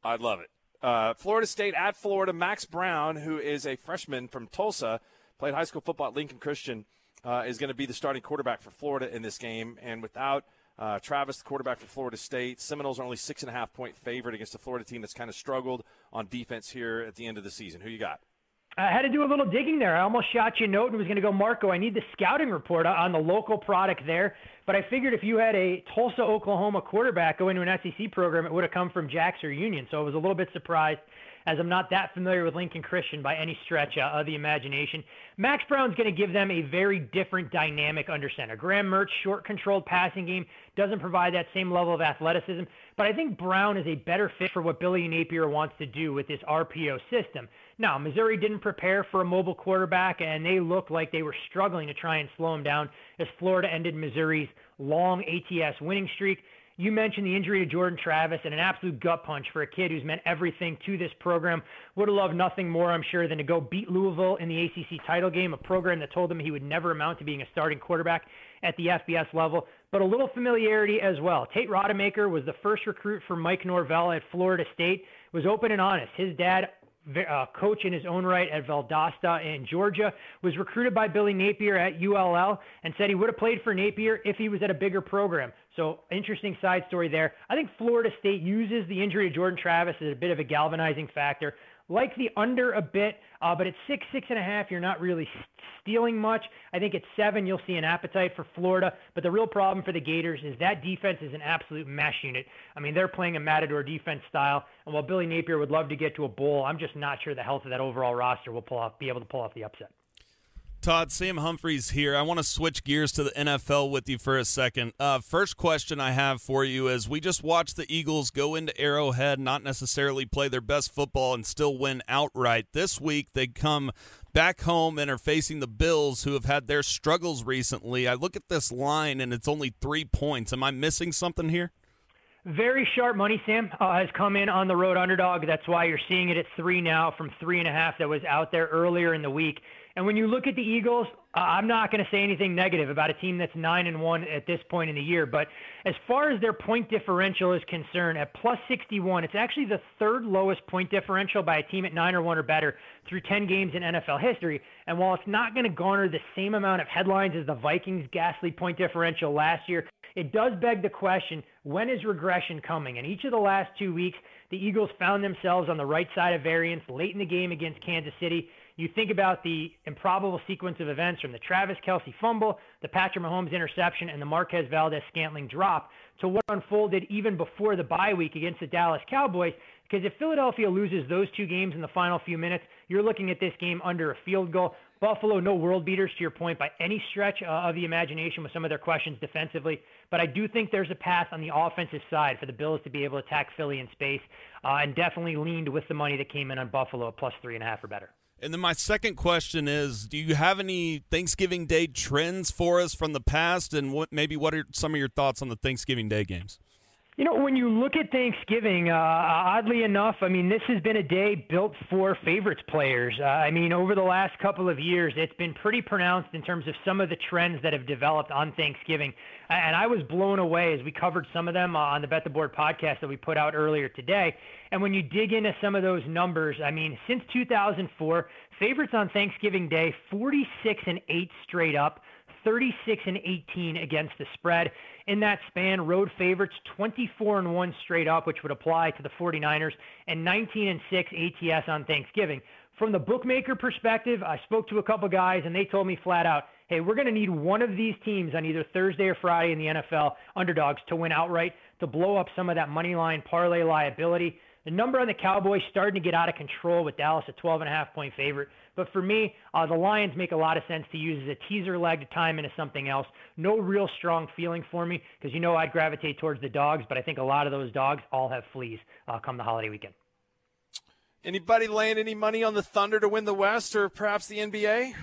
I'd love it. Uh, Florida State at Florida. Max Brown, who is a freshman from Tulsa, played high school football at Lincoln Christian, uh, is going to be the starting quarterback for Florida in this game. And without uh, Travis, the quarterback for Florida State, Seminoles are only six and a half point favorite against a Florida team that's kind of struggled on defense here at the end of the season. Who you got? I had to do a little digging there. I almost shot you a note and was going to go, Marco, I need the scouting report on the local product there. But I figured if you had a Tulsa, Oklahoma quarterback go into an SEC program, it would have come from Jenks or Union. So I was a little bit surprised as I'm not that familiar with Lincoln Christian by any stretch uh, of the imagination. Max Brown's going to give them a very different dynamic under center. Graham Mertz, short controlled passing game, doesn't provide that same level of athleticism. But I think Brown is a better fit for what Billy Napier wants to do with this RPO system. Now, Missouri didn't prepare for a mobile quarterback, and they looked like they were struggling to try and slow him down as Florida ended Missouri's long ATS winning streak. You mentioned the injury to Jordan Travis and an absolute gut punch for a kid who's meant everything to this program. Would have loved nothing more, I'm sure, than to go beat Louisville in the ACC title game, a program that told him he would never amount to being a starting quarterback at the FBS level, but a little familiarity as well. Tate Rodemaker was the first recruit for Mike Norvell at Florida State, was open and honest. His dad uh, coach in his own right at Valdosta in Georgia, was recruited by Billy Napier at ULL and said he would have played for Napier if he was at a bigger program. So, interesting side story there. I think Florida State uses the injury to Jordan Travis as a bit of a galvanizing factor. Like the under a bit, uh, but at six, six and a half, you're not really stealing much. I think at seven, you'll see an appetite for Florida. But the real problem for the Gators is that defense is an absolute mesh unit. I mean, they're playing a matador defense style. And while Billy Napier would love to get to a bowl, I'm just not sure the health of that overall roster will pull off, be able to pull off the upset. Todd, Sam Humphreys here. I want to switch gears to the NFL with you for a second. Uh, first question I have for you is we just watched the Eagles go into Arrowhead, not necessarily play their best football and still win outright. This week, they come back home and are facing the Bills, who have had their struggles recently. I look at this line and it's only three points. Am I missing something here? Very sharp money, Sam, uh, has come in on the road underdog. That's why you're seeing it at three now from three and a half that was out there earlier in the week. And when you look at the Eagles, I'm not going to say anything negative about a team that's nine and one at this point in the year. But as far as their point differential is concerned, at plus 61, it's actually the third lowest point differential by a team at nine or one or better through 10 games in NFL history. And while it's not going to garner the same amount of headlines as the Vikings' ghastly point differential last year, it does beg the question when is regression coming? And each of the last two weeks, the Eagles found themselves on the right side of variance late in the game against Kansas City. You think about the improbable sequence of events from the Travis Kelce fumble, the Patrick Mahomes interception, and the Marquez Valdes-Scantling drop to what unfolded even before the bye week against the Dallas Cowboys. Because if Philadelphia loses those two games in the final few minutes, you're looking at this game under a field goal. Buffalo, no world beaters to your point by any stretch uh, of the imagination with some of their questions defensively. But I do think there's a path on the offensive side for the Bills to be able to attack Philly in space, uh, and definitely leaned with the money that came in on Buffalo plus three and a half or better. And then my second question is: Do you have any Thanksgiving Day trends for us from the past, and what maybe what are some of your thoughts on the Thanksgiving Day games? You know, when you look at Thanksgiving, uh, oddly enough, I mean, this has been a day built for favorites players. Uh, I mean, over the last couple of years, it's been pretty pronounced in terms of some of the trends that have developed on Thanksgiving. And I was blown away as we covered some of them uh, on the Bet the Board podcast that we put out earlier today. And when you dig into some of those numbers, I mean, since 2004, favorites on Thanksgiving Day, 46 and 8 straight up. 36 and 18 against the spread. In that span, road favorites 24 and 1 straight up, which would apply to the 49ers, and 19 and 6 ATS on Thanksgiving. From the bookmaker perspective, I spoke to a couple guys and they told me flat out, "Hey, we're going to need one of these teams on either Thursday or Friday in the NFL underdogs to win outright to blow up some of that money line parlay liability." The number on the Cowboys starting to get out of control with Dallas a 12 and a half point favorite. But for me, uh, the Lions make a lot of sense to use as a teaser leg to time into something else. No real strong feeling for me because you know I'd gravitate towards the dogs, but I think a lot of those dogs all have fleas uh, come the holiday weekend. Anybody laying any money on the Thunder to win the West or perhaps the NBA?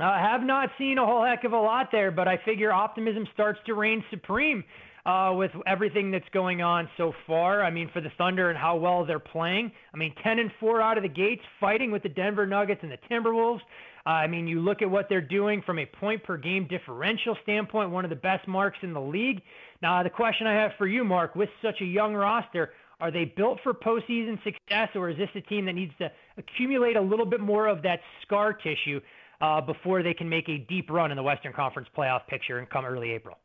I uh, have not seen a whole heck of a lot there, but I figure optimism starts to reign supreme. Uh, with everything that's going on so far. I mean, for the Thunder and how well they're playing. I mean, 10 and 4 out of the gates, fighting with the Denver Nuggets and the Timberwolves. Uh, I mean, you look at what they're doing from a point per game differential standpoint, one of the best marks in the league. Now, the question I have for you, Mark, with such a young roster, are they built for postseason success, or is this a team that needs to accumulate a little bit more of that scar tissue uh, before they can make a deep run in the Western Conference playoff picture and come early April?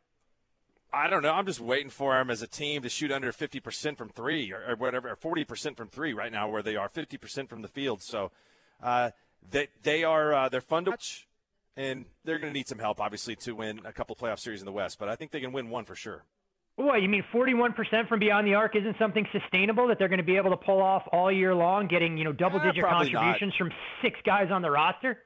I don't know. I'm just waiting for them as a team to shoot under 50% from three or, or whatever, or 40% from three right now, where they are 50% from the field. So uh, they they are uh, they're fun to watch, and they're going to need some help, obviously, to win a couple playoff series in the West. But I think they can win one for sure. What, you mean 41% from beyond the arc isn't something sustainable that they're going to be able to pull off all year long, getting you know double-digit uh, contributions not. from six guys on the roster?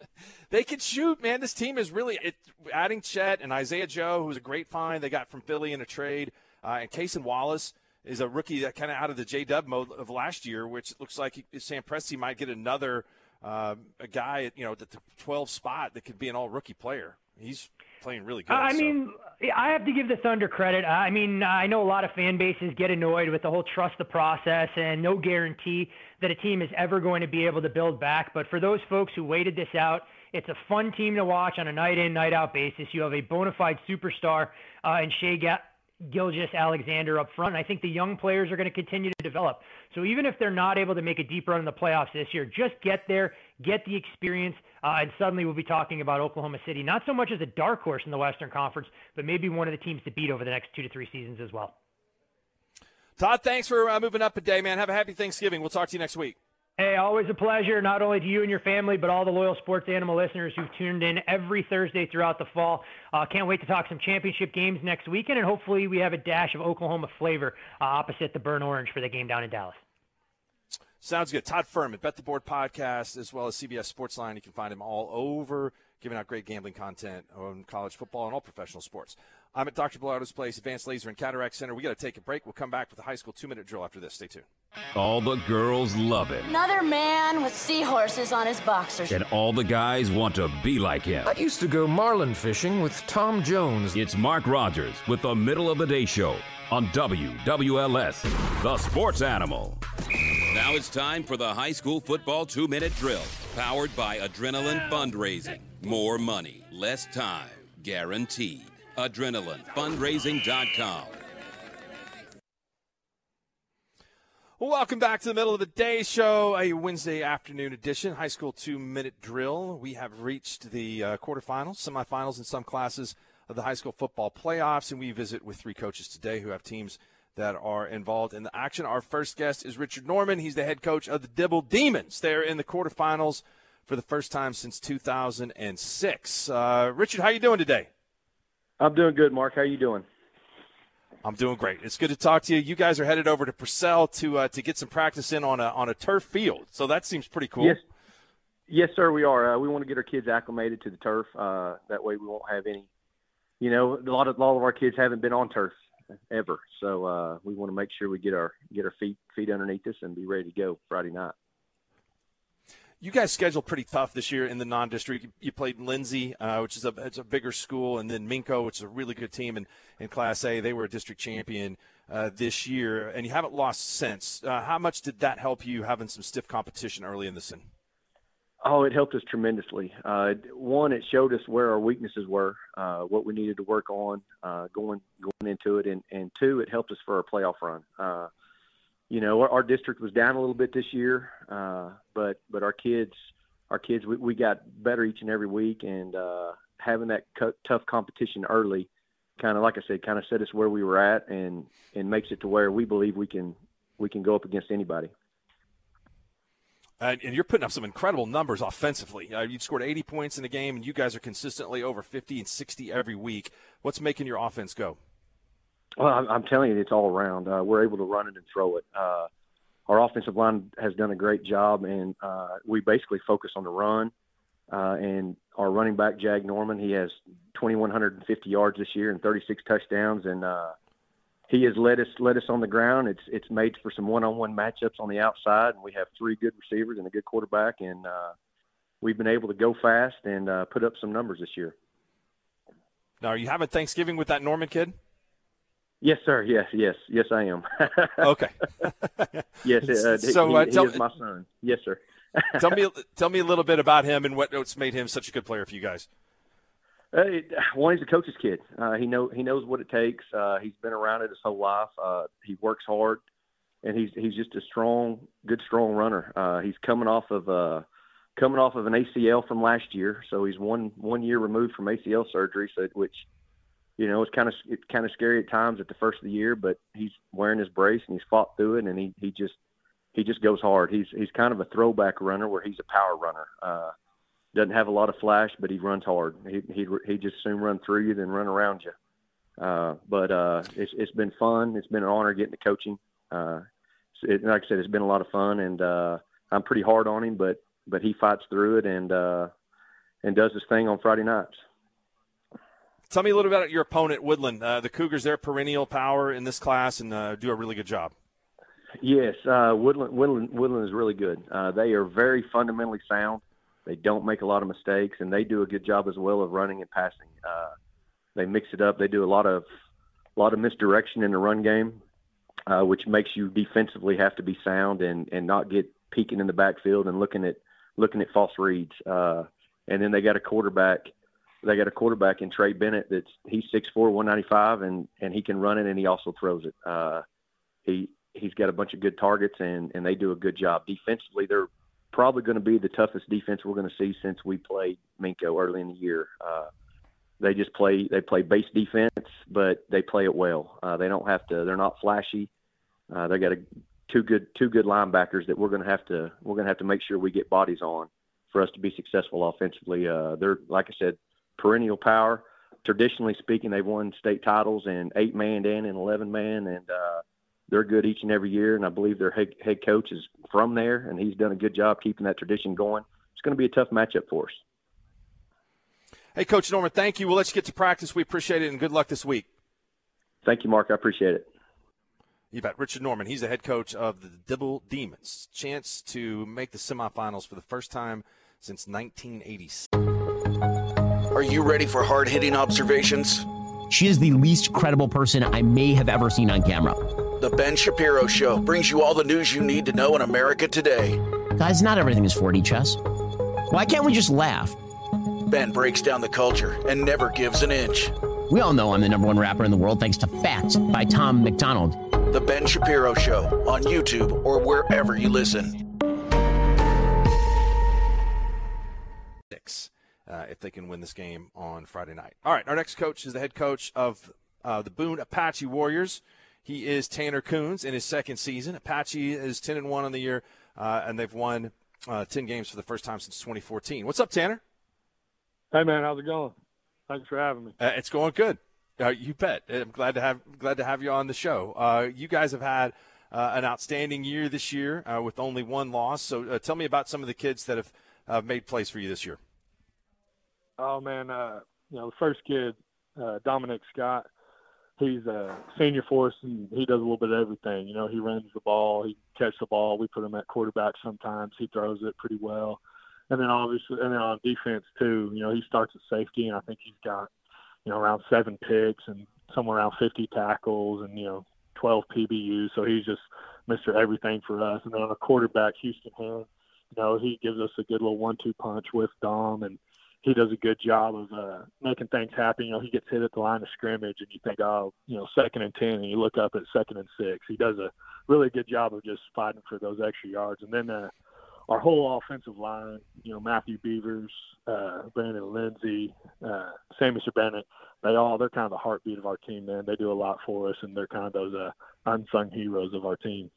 They can shoot, man. This team is really it, adding Chet and Isaiah Joe, who's a great find they got from Philly in a trade, uh, and Cason Wallace is a rookie that kind of out of the J Dub mode of last year, which looks like he, Sam Presti might get another uh, a guy, you know, at the 12 spot that could be an all rookie player. He's playing really good. I so. mean, I have to give the Thunder credit. I mean, I know a lot of fan bases get annoyed with the whole trust the process and no guarantee that a team is ever going to be able to build back. But for those folks who waited this out, it's a fun team to watch on a night in, night out basis. You have a bona fide superstar uh, in Shai Ga- Gilgeous-Alexander up front. And I think the young players are going to continue to develop. So even if they're not able to make a deep run in the playoffs this year, just get there, get the experience, uh, and suddenly we'll be talking about Oklahoma City, not so much as a dark horse in the Western Conference, but maybe one of the teams to beat over the next two to three seasons as well. Todd, thanks for uh, moving up a day, man. Have a happy Thanksgiving. We'll talk to you next week. Hey, always a pleasure, not only to you and your family, but all the loyal sports animal listeners who've tuned in every Thursday throughout the fall. Uh, can't wait to talk some championship games next weekend, and hopefully we have a dash of Oklahoma flavor uh, opposite the burn orange for the game down in Dallas. Sounds good. Todd Fuhrman, Bet the Board podcast, as well as CBS Sportsline. You can find him all over, giving out great gambling content on college football and all professional sports. I'm at Dr. Bilardo's place, Advanced Laser and Cataract Center. We got to take a break. We'll come back with a high school two minute drill after this. Stay tuned. All the girls love it. Another man with seahorses on his boxers. And all the guys want to be like him. I used to go marlin fishing with Tom Jones. It's Mark Rogers with the Middle of the Day Show on WWLS, the sports animal. Now it's time for the high school football two minute drill, powered by Adrenaline Fundraising. More money, less time, guaranteed. AdrenalineFundraising.com. Well, welcome back to the middle of the day show, a Wednesday afternoon edition, high school two minute drill. We have reached the uh, quarterfinals, semifinals in some classes of the high school football playoffs, and we visit with three coaches today who have teams that are involved in the action. Our first guest is Richard Norman. He's the head coach of the Dibble Demons. They're in the quarterfinals for the first time since 2006. Uh, Richard, how are you doing today? I'm doing good, Mark. How are you doing? I'm doing great. It's good to talk to you. You guys are headed over to Purcell to uh, to get some practice in on a on a turf field, so that seems pretty cool. Yes, yes, sir. We are. Uh, we want to get our kids acclimated to the turf. Uh, that way, we won't have any. You know, a lot of a lot of our kids haven't been on turf ever, so uh, we want to make sure we get our get our feet feet underneath us and be ready to go Friday night you guys scheduled pretty tough this year in the non-district. You played Lindsay, uh, which is a it's a bigger school, and then Minco, which is a really good team in, in Class A. They were a district champion uh, this year, and you haven't lost since. Uh, how much did that help you having some stiff competition early in the season? Oh, it helped us tremendously. Uh, one, it showed us where our weaknesses were, uh, what we needed to work on uh, going going into it, and, and two, it helped us for our playoff run you know, our, our, district was down a little bit this year, uh, but but our kids, our kids, we, we got better each and every week, and uh, having that co- tough competition early, kind of like I said, kind of set us where we were at, and and makes it to where we believe we can we can go up against anybody. and you're putting up some incredible numbers offensively. Uh, you scored 80 points in a game, and you guys are consistently over 50 and 60 every week. What's making your offense go? Well, I'm, I'm telling you, it's all around. Uh, we're able to run it and throw it. Uh, our offensive line has done a great job, and uh, we basically focus on the run. Uh, and our running back, Jag Norman, he has 2,150 yards this year and 36 touchdowns, and uh, he has led us led us on the ground. It's it's made for some one-on-one matchups on the outside, and we have three good receivers and a good quarterback, and uh, we've been able to go fast and uh, put up some numbers this year. Now, are you having Thanksgiving with that Norman kid? Yes, sir. Yes, yes, yes, I am. okay. yes, uh, so he, uh, he tell, is my son. Yes, sir. tell me, tell me a little bit about him and what, what's made him such a good player for you guys. Uh, one, he's a coach's kid. Uh, he know he knows what it takes. Uh, he's been around it his whole life. Uh, he works hard, and he's he's just a strong, good, strong runner. Uh, he's coming off of uh, coming off of an ACL from last year, so he's one one year removed from ACL surgery. So which, you know, it's kind of it's kind of scary at times at the first of the year, but he's wearing his brace and he's fought through it, and he he just he just goes hard. He's he's kind of a throwback runner where he's a power runner. Uh, doesn't have a lot of flash, but he runs hard. He he he just soon run through you than run around you. Uh, but uh, it's it's been fun. It's been an honor getting to coaching. Uh, it, like I said, it's been a lot of fun, and uh, I'm pretty hard on him, but but he fights through it and uh, and does his thing on Friday nights. Tell me a little bit about your opponent, Woodland. Uh, the Cougars, they're perennial power in this class and uh, do a really good job. Yes, uh, Woodland, Woodland, Woodland is really good. Uh, they are very fundamentally sound. They don't make a lot of mistakes, and they do a good job as well of running and passing. Uh, they mix it up. They do a lot of a lot of misdirection in the run game, uh, which makes you defensively have to be sound and and not get peeking in the backfield and looking at looking at false reads. And then they got a quarterback. They got a quarterback in Trey Bennett that's he's six four, one ninety five, and and he can run it and he also throws it. Uh, he he's got a bunch of good targets and and they do a good job defensively. They're probably going to be the toughest defense we're going to see since we played Minco early in the year. Uh, they just play they play base defense, but they play it well. Uh, they don't have to. They're not flashy. Uh, they got a, two good two good linebackers that we're going to have to we're going to have to make sure we get bodies on for us to be successful offensively. Uh, they're like I said, perennial power. Traditionally speaking, they've won state titles in eight man and in eleven man, and uh, they're good each and every year. And I believe their head, head coach is from there, and he's done a good job keeping that tradition going. It's going to be a tough matchup for us. Hey, Coach Norman, thank you. We'll let you get to practice. We appreciate it, and good luck this week. Thank you, Mark. I appreciate it. You bet. Richard Norman, he's the head coach of the Dibble Demons. Chance to make the semifinals for the first time since 1986. Are you ready for hard hitting observations? She is the least credible person I may have ever seen on camera. The Ben Shapiro Show brings you all the news you need to know in America today. Guys, not everything is 4D chess. Why can't we just laugh? Ben breaks down the culture and never gives an inch. We all know I'm the number one rapper in the world thanks to Facts by Tom McDonald. The Ben Shapiro Show on YouTube or wherever you listen. If they can win this game on Friday night. All right, our next coach is the head coach of uh, the Boone Apache Warriors. He is Tanner Coons in his second season. Apache is 10 and 1 on the year, uh, and they've won uh, 10 games for the first time since 2014. What's up, Tanner? Hey, man, how's it going? Thanks for having me. Uh, it's going good. Uh, you bet. I'm glad to have glad to have you on the show. Uh, you guys have had uh, an outstanding year this year uh, with only one loss. So uh, tell me about some of the kids that have uh, made plays for you this year. Oh man, uh, you know the first kid, uh, Dominic Scott. He's a senior for us, and he does a little bit of everything. You know, he runs the ball, he catches the ball. We put him at quarterback sometimes. He throws it pretty well, and then obviously, and then on defense too. You know, he starts at safety, and I think he's got you know, around seven picks and somewhere around 50 tackles and, you know, 12 PBUs. So he's just Mr. Everything for us. And then on a quarterback, Houston Hand, you know, he gives us a good little one-two punch with Dom, and he does a good job of uh, making things happen. You know, he gets hit at the line of scrimmage, and you think, oh, you know, second and ten, and you look up at second and six. He does a really good job of just fighting for those extra yards. And then uh, our whole offensive line, you know, Matthew Beavers, uh, Brandon Lindsay, uh, Sammy Bennett, they all they're kind of the heartbeat of our team, man. They do a lot for us, and they're kind of those uh, unsung heroes of our team.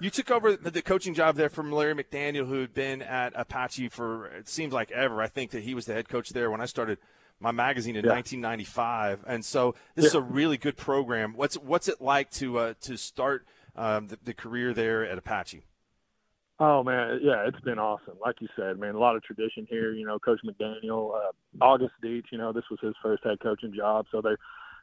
You took over the coaching job there from Larry McDaniel, who had been at Apache for it seems like ever. I think that he was the head coach there when I started my magazine in yeah. 1995, and so this yeah. is a really good program. What's what's it like to uh, to start um, the, the career there at Apache? Oh man, yeah, it's been awesome. Like you said, man, a lot of tradition here. You know, Coach McDaniel, uh, August Dietz. You know, this was his first head coaching job, so they're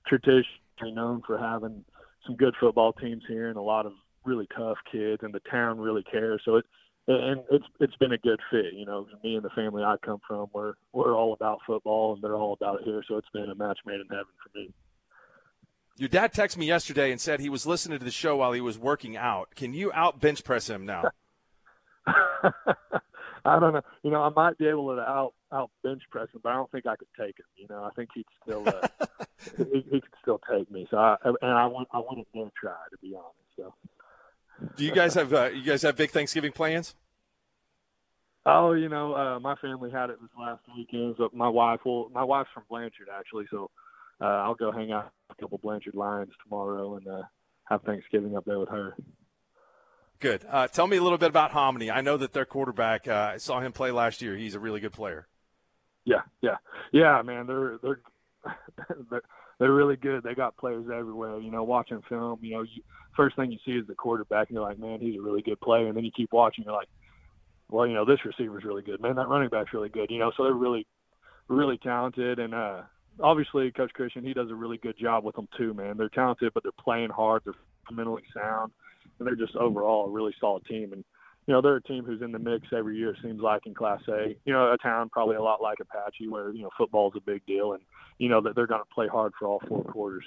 traditionally known for having some good football teams here and a lot of really tough kids, and the town really cares. So it and it's it's been a good fit. You know, me and the family I come from, we're we're all about football, and they're all about it here. So it's been a match made in heaven for me. Your dad texted me yesterday and said he was listening to the show while he was working out. Can you out bench press him now? I don't know. You know, I might be able to out out bench press him, but I don't think I could take him. You know, I think he'd still uh, he, he could still take me. So I and I want I wouldn't dare try to be honest. So. Do you guys have uh, you guys have big Thanksgiving plans? Oh, you know, uh, my family had it this last weekend. So my wife will. My wife's from Blanchard actually, so uh, I'll go hang out a couple Blanchard Lions tomorrow and uh, have Thanksgiving up there with her. Good. Uh, tell me a little bit about Hominy. I know that their quarterback. Uh, I saw him play last year. He's a really good player. Yeah, yeah, yeah, man. They're they're they're, they're really good. They got players everywhere. You know, watching film, you know, you, first thing you see is the quarterback, and you're like, man, he's a really good player. And then you keep watching, you're like, well, you know, this receiver's really good. Man, that running back's really good. You know, so they're really, really talented. And uh, obviously, Coach Christian, he does a really good job with them too. Man, they're talented, but they're playing hard. They're mentally sound, and they're just overall a really solid team. And you know, they're a team who's in the mix every year. Seems like in Class A. You know, a town probably a lot like Apache, where you know football's a big deal, and you know that they're going to play hard for all four quarters.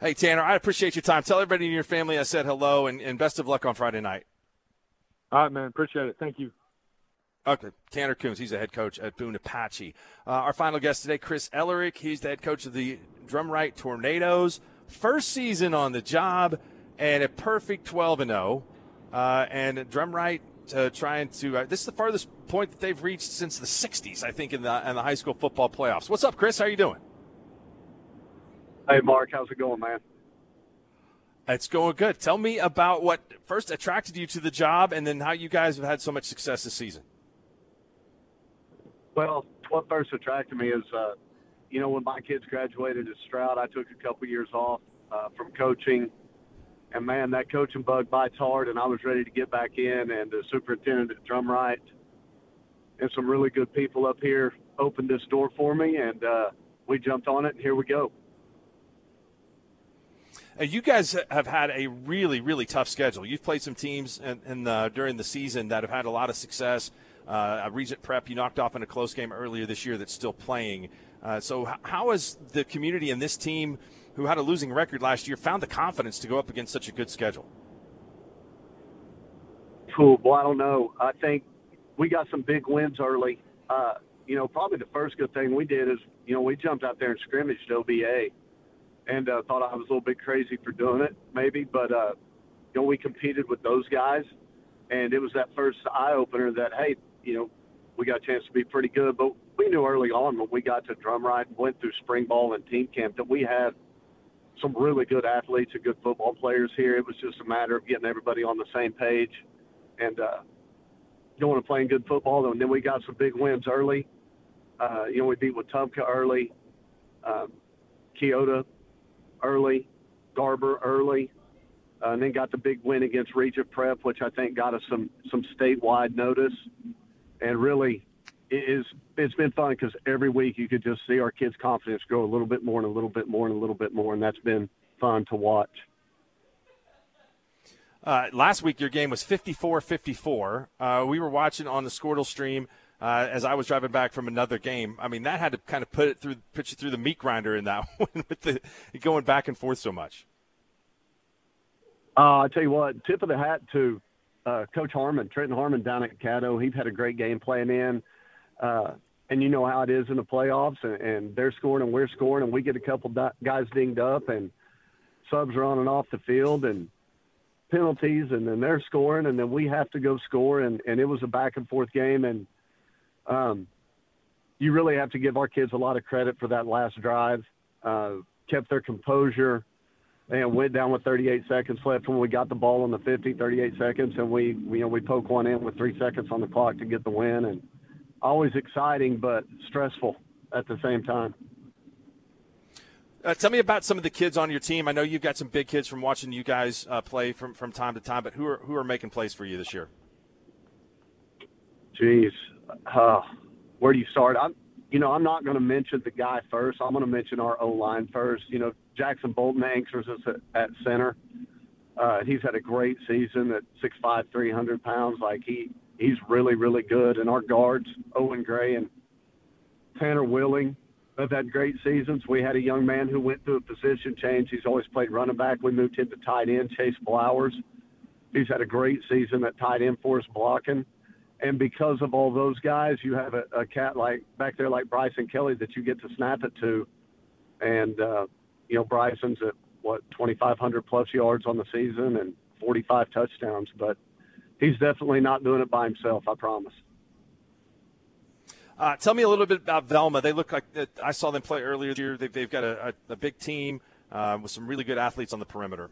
Hey Tanner, I appreciate your time. Tell everybody in your family I said hello, and, and best of luck on Friday night. All right, man. Appreciate it. Thank you. Okay, Tanner Coons, he's the head coach at Boone Apache. Uh, our final guest today, Chris Ellerick. He's the head coach of the Drumright Tornadoes. First season on the job and a perfect 12 and 0. Uh, and Drumright uh, trying to. Uh, this is the farthest point that they've reached since the 60s, I think, in the in the high school football playoffs. What's up, Chris? How are you doing? Hey, Mark. How's it going, man? It's going good. Tell me about what first attracted you to the job, and then how you guys have had so much success this season. Well, what first attracted me is, uh, you know, when my kids graduated at Stroud, I took a couple years off uh, from coaching and man, that coaching bug bites hard, and I was ready to get back in. And the superintendent at Drumright and some really good people up here opened this door for me, and uh, we jumped on it, and here we go. you guys have had a really, really tough schedule. You've played some teams in, in the, during the season that have had a lot of success. Uh, Regent Prep, you knocked off in a close game earlier this year that's still playing. Uh, so, how has the community and this team – who had a losing record last year, found the confidence to go up against such a good schedule? Cool. Well, I don't know. I think we got some big wins early. Uh, you know, probably the first good thing we did is, you know, we jumped out there and scrimmaged OBA and uh, thought I was a little bit crazy for doing it, maybe. But, uh, you know, we competed with those guys. And it was that first eye opener that, hey, you know, we got a chance to be pretty good. But we knew early on when we got to Drumright and went through spring ball and team camp that we had – some really good athletes and good football players here. It was just a matter of getting everybody on the same page and uh, going and playing good football. And then we got some big wins early. Uh, you know, we beat Wetumka early, um, Keota early, Garber early, uh, and then got the big win against Regent Prep, which I think got us some some statewide notice. And really, it is it's been fun because every week you could just see our kids' confidence grow a little bit more and a little bit more and a little bit more, and that's been fun to watch. Uh, last week, your game was 54 54. Uh, we were watching on the Squirtle stream uh, as I was driving back from another game. I mean, that had to kind of put it through, put you through the meat grinder in that one with the going back and forth so much. Uh, I tell you what, tip of the hat to uh, Coach Harmon, Trenton Harmon down at Caddo. He's had a great game playing in. And you know how it is in the playoffs, and, and they're scoring and we're scoring, and we get a couple di- guys dinged up, and subs are on and off the field, and penalties, and then they're scoring, and then we have to go score, and and it was a back and forth game, and um, you really have to give our kids a lot of credit for that last drive. Uh, kept their composure and went down with 38 seconds left when we got the ball on the 50, 38 seconds, and we you know we poke one in with three seconds on the clock to get the win, and always exciting but stressful at the same time. Uh, tell me about some of the kids on your team. I know you've got some big kids from watching you guys uh, play from, from time to time, but who are who are making plays for you this year? Jeez, uh, where do you start? I'm, you know, I'm not going to mention the guy first. I'm going to mention our O line first. You know, Jackson Bolton anchors us at, at center. Uh, he's had a great season at 6'5", 300 pounds. Like he he's really really good. And our guards, Owen Gray and Tanner Willing, have had great seasons. We had a young man who went through a position change. He's always played running back. We moved him to tight end, Chase Flowers. He's had a great season at tight end for us blocking. And because of all those guys, you have a, a cat like back there like Bryson Kelly that you get to snap it to. And, uh, you know, Bryson's at what, 2,500 plus yards on the season and 45 touchdowns. But he's definitely not doing it by himself, I promise. Uh, tell me a little bit about Velma. They look like I saw them play earlier this year. They've, they've got a, a, a, big team uh, with some really good athletes on the perimeter.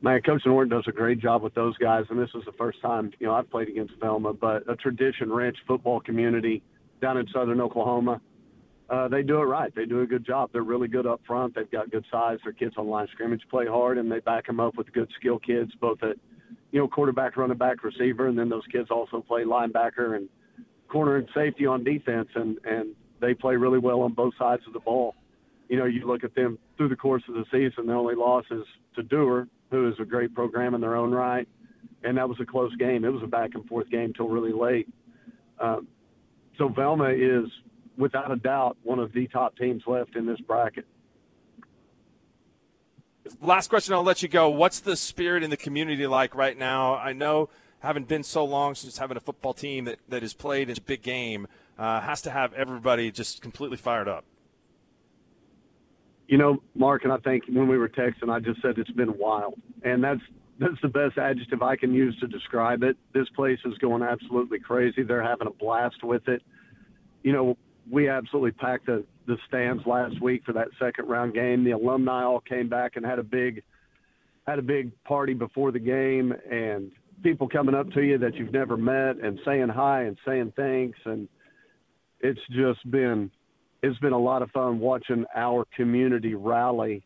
Man, Coach Norton does a great job with those guys, and this is the first time you know I've played against Velma, but a tradition-rich football community down in southern Oklahoma. Uh, they do it right. They do a good job. They're really good up front. They've got good size. Their kids on line scrimmage play hard, and they back them up with good skill kids, both at you know quarterback, running back, receiver, and then those kids also play linebacker and corner and safety on defense, and and they play really well on both sides of the ball. You know, you look at them through the course of the season. The only loss is to Dewar, who is a great program in their own right, and that was a close game. It was a back and forth game till really late. Um, so Velma is, without a doubt, one of the top teams left in this bracket. Last question, I'll let you go. What's the spirit in the community like right now? I know having been so long since having a football team that, that has played in a big game, uh, has to have everybody just completely fired up. You know, Mark, and I think when we were texting, I just said it's been wild, and that's that's the best adjective I can use to describe it. This place is going absolutely crazy. They're having a blast with it. You know, we absolutely packed the the stands last week for that second round game. The alumni all came back and had a big had a big party before the game, and people coming up to you that you've never met and saying hi and saying thanks and it's just been it's been a lot of fun watching our community rally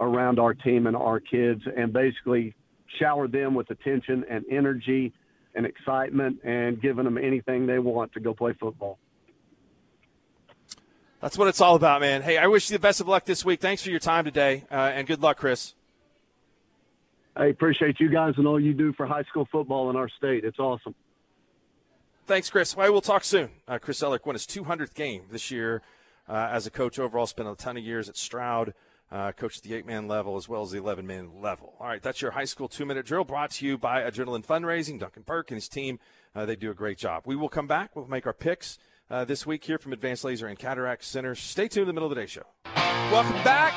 around our team and our kids and basically shower them with attention and energy and excitement and giving them anything they want to go play football. That's what it's all about, man. Hey, I wish you the best of luck this week. Thanks for your time today, uh, and good luck, Chris. I appreciate you guys and all you do for high school football in our state. It's awesome. Thanks, Chris. Well, we'll talk soon. Uh, Chris Ellick won his 200th game this year uh, as a coach overall. Spent a ton of years at Stroud. Uh, coached the eight man level as well as the 11 man level. All right, that's your high school two minute drill brought to you by Adrenaline Fundraising. Duncan Burke and his team, uh, they do a great job. We will come back. We'll make our picks uh, this week here from Advanced Laser and Cataract Center. Stay tuned to the middle of the day show. Welcome back.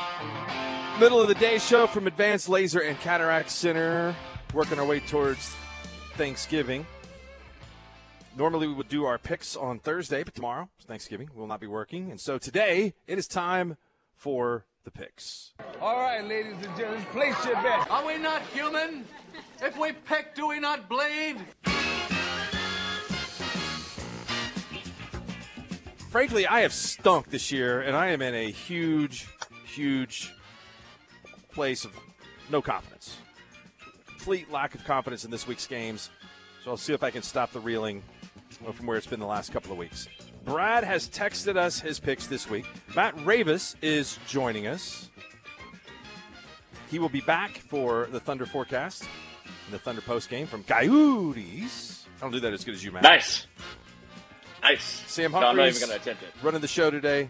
Middle of the day show from Advanced Laser and Cataract Center. Working our way towards Thanksgiving. Normally we would do our picks on Thursday, but tomorrow, Thanksgiving, we will not be working. And so today, it is time for the picks. All right, ladies and gentlemen, place your bet. Are we not human? If we pick, do we not bleed? Frankly, I have stunk this year, and I am in a huge, huge place of no confidence. Complete lack of confidence in this week's games. So I'll see if I can stop the reeling from where it's been the last couple of weeks. Brad has texted us his picks this week. Matt Ravis is joining us. He will be back for the Thunder forecast and the Thunder post game from Coyotes. I don't do that as good as you, Matt. Nice. Nice. Sam No, I'm not Humphries even going to attempt it. running the show today.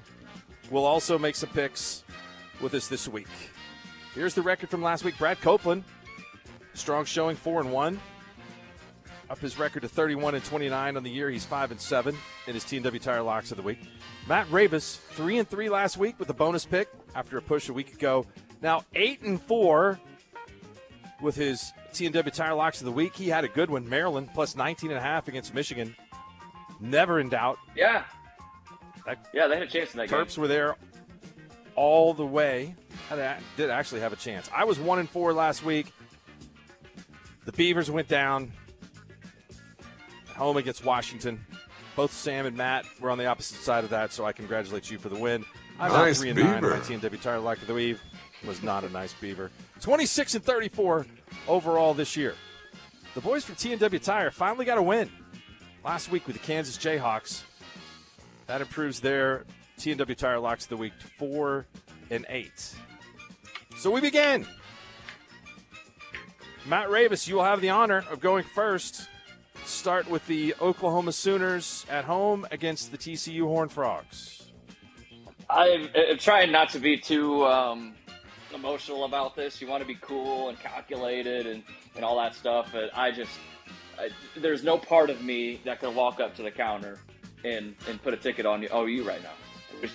We'll also make some picks with us this week. Here's the record from last week. Brad Copeland, strong showing, four and one, up his record to 31 and 29 on the year. He's five and seven in his TNW Tire Locks of the week. Matt Ravis, three and three last week with a bonus pick after a push a week ago. Now eight and four with his TNW Tire Locks of the week. He had a good one. Maryland plus 19 and a half against Michigan. Never in doubt. Yeah. That- Yeah, they had a chance in that game. Terps were there all the way. Had Did actually have a chance. I was one and four last week. The Beavers went down. At home against Washington. Both Sam and Matt were on the opposite side of that, so I congratulate you for the win. I'm now Nice three and nine. beaver. My TNW Tire Lock of the Week was not a nice beaver. 26 and 34 overall this year. The boys from TNW Tire finally got a win last week with the Kansas Jayhawks. That improves their TNW Tire Locks of the Week to four and eight. So we begin Matt Ravis, you will have the honor of going first. Start with the Oklahoma Sooners at home against the TCU Horned Frogs. I'm, I'm trying not to be too um, emotional about this. You want to be cool and calculated and, and all that stuff, but I just I, there's no part of me that can walk up to the counter and and put a ticket on you Oh, you right now.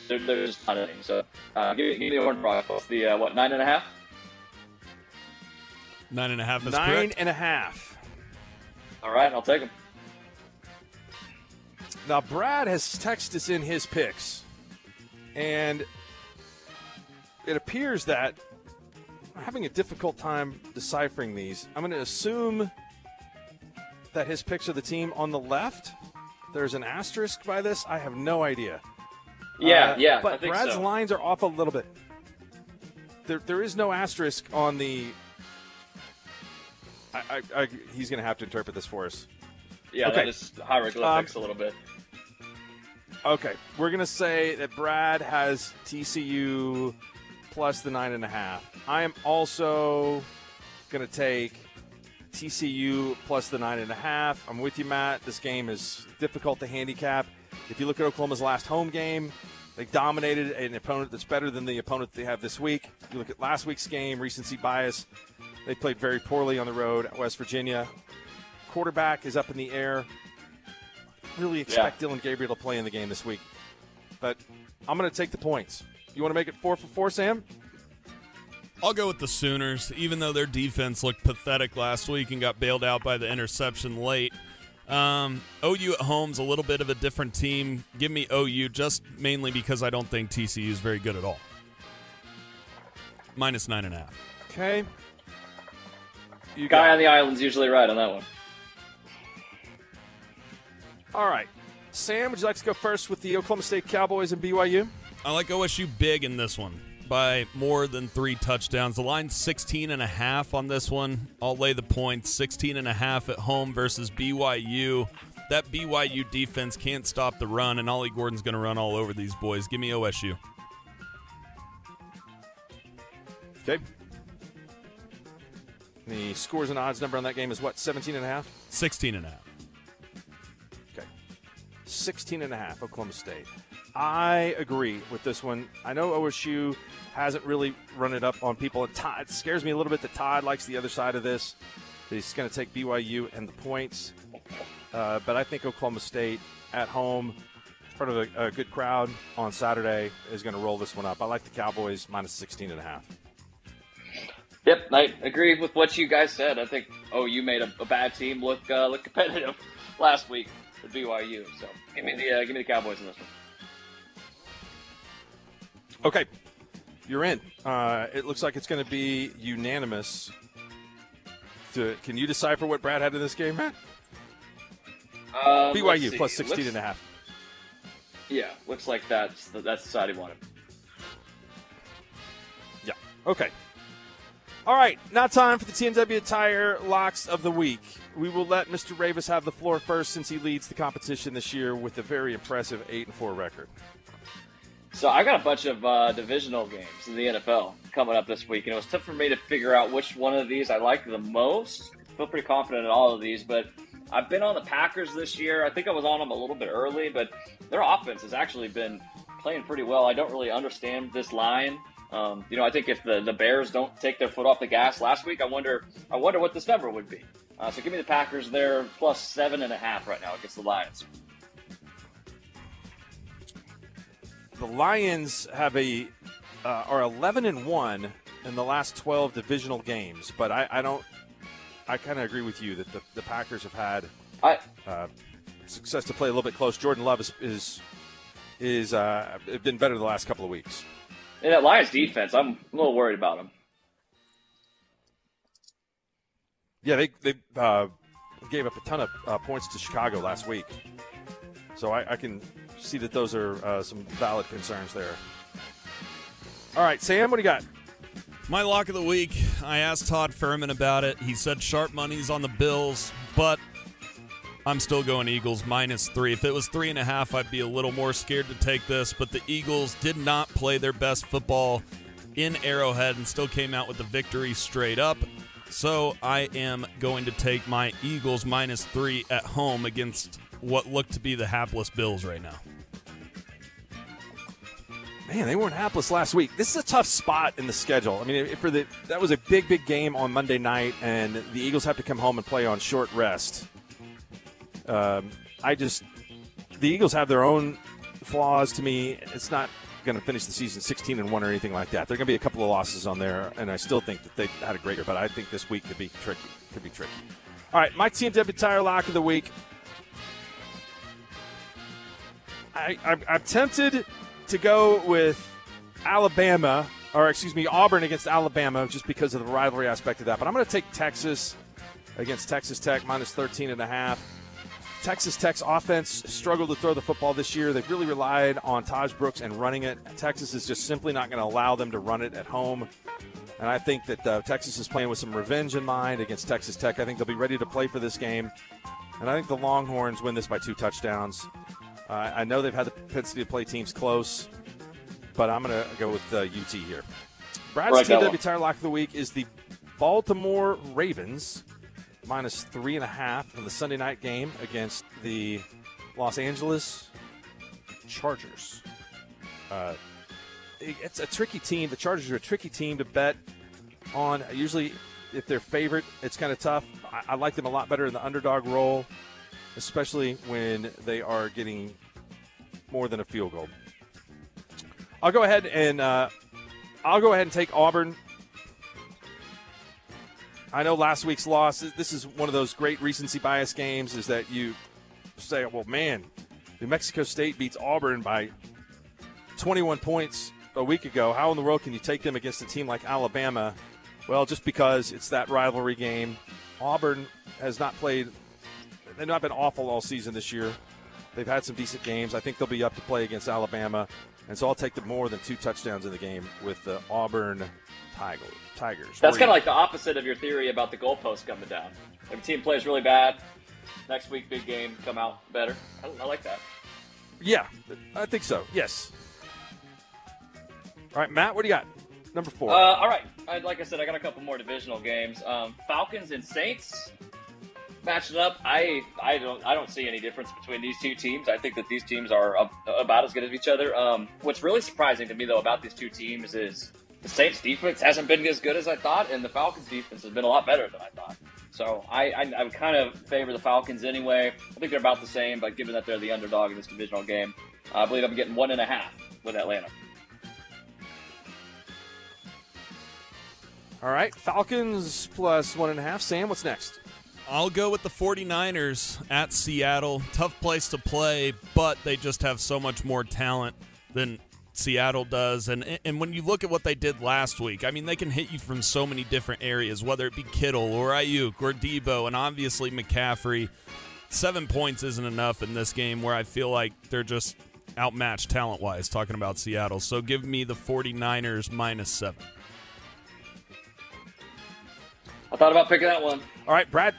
There, there's not a thing. So uh, give, give me the orange Frogs. What's the uh, what nine and a half? Nine and a half is Nine correct. and a half. All right, I'll take them. Now, Brad has texted us in his picks, and it appears that I'm having a difficult time deciphering these. I'm going to assume that his picks are the team on the left. There's an asterisk by this. I have no idea. Yeah, Uh, yeah, I But Brad's so. lines are off a little bit. There, there is no asterisk on the. I, I, I, he's going to have to interpret this for us. Yeah, Okay. that is hieroglyphics Um, a little bit. Okay, we're gonna say that Brad has TCU plus the nine and a half. I am also gonna take TCU plus the nine and a half. I'm with you, Matt. This game is difficult to handicap. If you look at Oklahoma's last home game, they dominated an opponent that's better than the opponent they have this week. You look at last week's game, recency bias. They played very poorly on the road at West Virginia. Quarterback is up in the air really expect Dillon Gabriel to play in the game this week. But I'm going to take the points. You want to make it four for four, Sam? I'll go with the Sooners, even though their defense looked pathetic last week and got bailed out by the interception late. Um, OU at home's a little bit of a different team. Give me OU just mainly because I don't think TCU is very good at all. Minus nine and a half. Okay. You Guy on the island's usually right on that one. All right. Sam, would you like to go first with the Oklahoma State Cowboys and BYU? I like OSU big in this one by more than three touchdowns. The line's 16 and a half on this one. I'll lay the points 16 and a half at home versus BYU. That BYU defense can't stop the run, and Ollie Gordon's going to run all over these boys. Give me OSU. Okay. The scores and odds number on that game is what, 17 and a half? 16 and a half. Okay. 16 and a half, Oklahoma State. I agree with this one. I know OSU hasn't really run it up on people. It scares me a little bit that Todd likes the other side of this. He's going to take BYU and the points. Uh, but I think Oklahoma State at home, in front of a, a good crowd on Saturday, is going to roll this one up. I like the Cowboys minus 16 and a half. Yep, I agree with what you guys said. I think oh, you made a, a bad team look uh, look competitive last week with BYU. So give me the uh, give me the Cowboys in this one. Okay, you're in. Uh, it looks like it's going to be unanimous. To, can you decipher what Brad had in this game, Matt? Um, BYU plus 16 Looks- and a half. Yeah, looks like that's the, that's the side he wanted. Yeah. Okay. All right. Now time for the T&W Tire Locks of the Week. We will let Mr. Ravis have the floor first since he leads the competition this year with a very impressive 8 and 4 record. So I got a bunch of uh, divisional games in the NFL coming up this week, and it was tough for me to figure out which one of these I like the most. I feel pretty confident in all of these, but I've been on the Packers this year. I think I was on them a little bit early, but their offense has actually been playing pretty well. I don't really understand this line. Um, you know, I think if the, the Bears don't take their foot off the gas last week, I wonder I wonder what this number would be. Uh, so give me the Packers there plus seven and a half right now against the Lions. The Lions have a uh, are 11 and 1 in the last 12 divisional games, but I, I don't I kind of agree with you that the, the Packers have had uh, success to play a little bit close. Jordan Love is is, is uh, been better the last couple of weeks. And that Lions defense, I'm a little worried about them. Yeah, they they uh, gave up a ton of uh, points to Chicago last week, so I, I can see that those are uh, some valid concerns there. All right, Sam, what do you got? My lock of the week, I asked Todd Fuhrman about it. He said sharp money's on the Bills, but I'm still going Eagles minus three. If it was three and a half, I'd be a little more scared to take this, but the Eagles did not play their best football in Arrowhead and still came out with the victory straight up. So I am going to take my Eagles minus three at home against what looked to be the hapless Bills right now. Man, they weren't hapless last week. This is a tough spot in the schedule. I mean, for the that was a big, big game on Monday night, and the Eagles have to come home and play on short rest. Um, I just the Eagles have their own flaws. To me, it's not going to finish the season 16 and one or anything like that. There are going to be a couple of losses on there, and I still think that they had a great year. But I think this week could be tricky. Could be tricky. All right, my deputy tire lock of the week. I, I'm, I'm tempted to go with Alabama, or excuse me, Auburn against Alabama, just because of the rivalry aspect of that. But I'm going to take Texas against Texas Tech minus 13 and a half. Texas Tech's offense struggled to throw the football this year. They've really relied on Tahj Brooks and running it. Texas is just simply not going to allow them to run it at home. And I think that uh, Texas is playing with some revenge in mind against Texas Tech. I think they'll be ready to play for this game. And I think the Longhorns win this by two touchdowns. Uh, I know they've had the propensity to play teams close, but I'm going to go with uh, UT here. Brad's Right, TW. Tire Lock of the Week is the Baltimore Ravens minus three and a half in the Sunday night game against the Los Angeles Chargers. Uh, it's a tricky team. The Chargers are a tricky team to bet on. Usually, if they're favorite, it's kind of tough. I, I like them a lot better in the underdog role, especially when they are getting more than a field goal. I'll go ahead and uh, I'll go ahead and take Auburn. I know last week's loss. This is one of those great recency bias games. Is that you say, "Well, man, New Mexico State beats Auburn by 21 points a week ago. How in the world can you take them against a team like Alabama?" Well, just because it's that rivalry game. Auburn has not played. They've not been awful all season this year. They've had some decent games. I think they'll be up to play against Alabama, and so I'll take the more than two touchdowns in the game with the Auburn Tiger, Tigers. That's kind of like the opposite of your theory about the goalpost coming down. If a team plays really bad, next week big game come out better. I, I like that. Yeah, I think so. Yes. All right, Matt, what do you got? Number four. Uh, all right. I, like I said, I got a couple more divisional games. Um, Falcons and Saints matching up. I I don't I don't see any difference between these two teams. I think that these teams are ab- about as good as each other. Um, what's really surprising to me though about these two teams is the Saints defense hasn't been as good as I thought, and the Falcons defense has been a lot better than I thought. So I, I, I would kind of favor the Falcons anyway. I think they're about the same, but given that they're the underdog in this divisional game, I believe I'm getting one and a half with Atlanta. All right, Falcons plus one and a half. Sam, what's next? I'll go with the 49ers at Seattle. Tough place to play, but they just have so much more talent than Seattle does. And and when you look at what they did last week, I mean, they can hit you from so many different areas, whether it be Kittle or Aiyuk or Deebo, and obviously McCaffrey. Seven points isn't enough in this game where I feel like they're just outmatched talent wise, talking about Seattle. So give me the 49ers minus seven. I thought about picking that one. All right, Brad.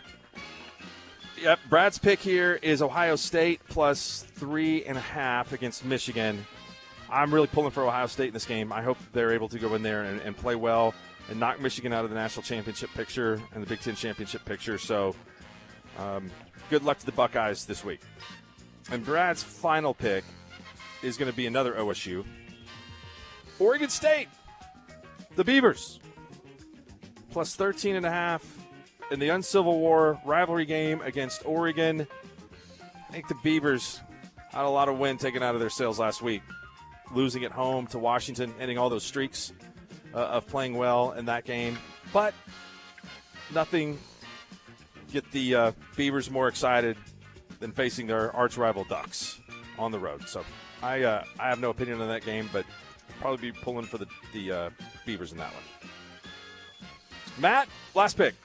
Yep, Brad's pick here is Ohio State plus three and a half against Michigan. I'm really pulling for Ohio State in this game. I hope they're able to go in there and, and play well and knock Michigan out of the national championship picture and the Big Ten championship picture. So, um, good luck to the Buckeyes this week. And Brad's final pick is going to be another OSU. Oregon State, the Beavers, plus 13 and a half in the Uncivil War rivalry game against Oregon. I think the Beavers had a lot of wind taken out of their sails last week, losing at home to Washington, ending all those streaks uh, of playing well in that game. But nothing get the uh, Beavers more excited than facing their arch rival Ducks on the road. So I uh, I have no opinion on that game, but probably be pulling for the the uh, Beavers in that one. Matt, last pick.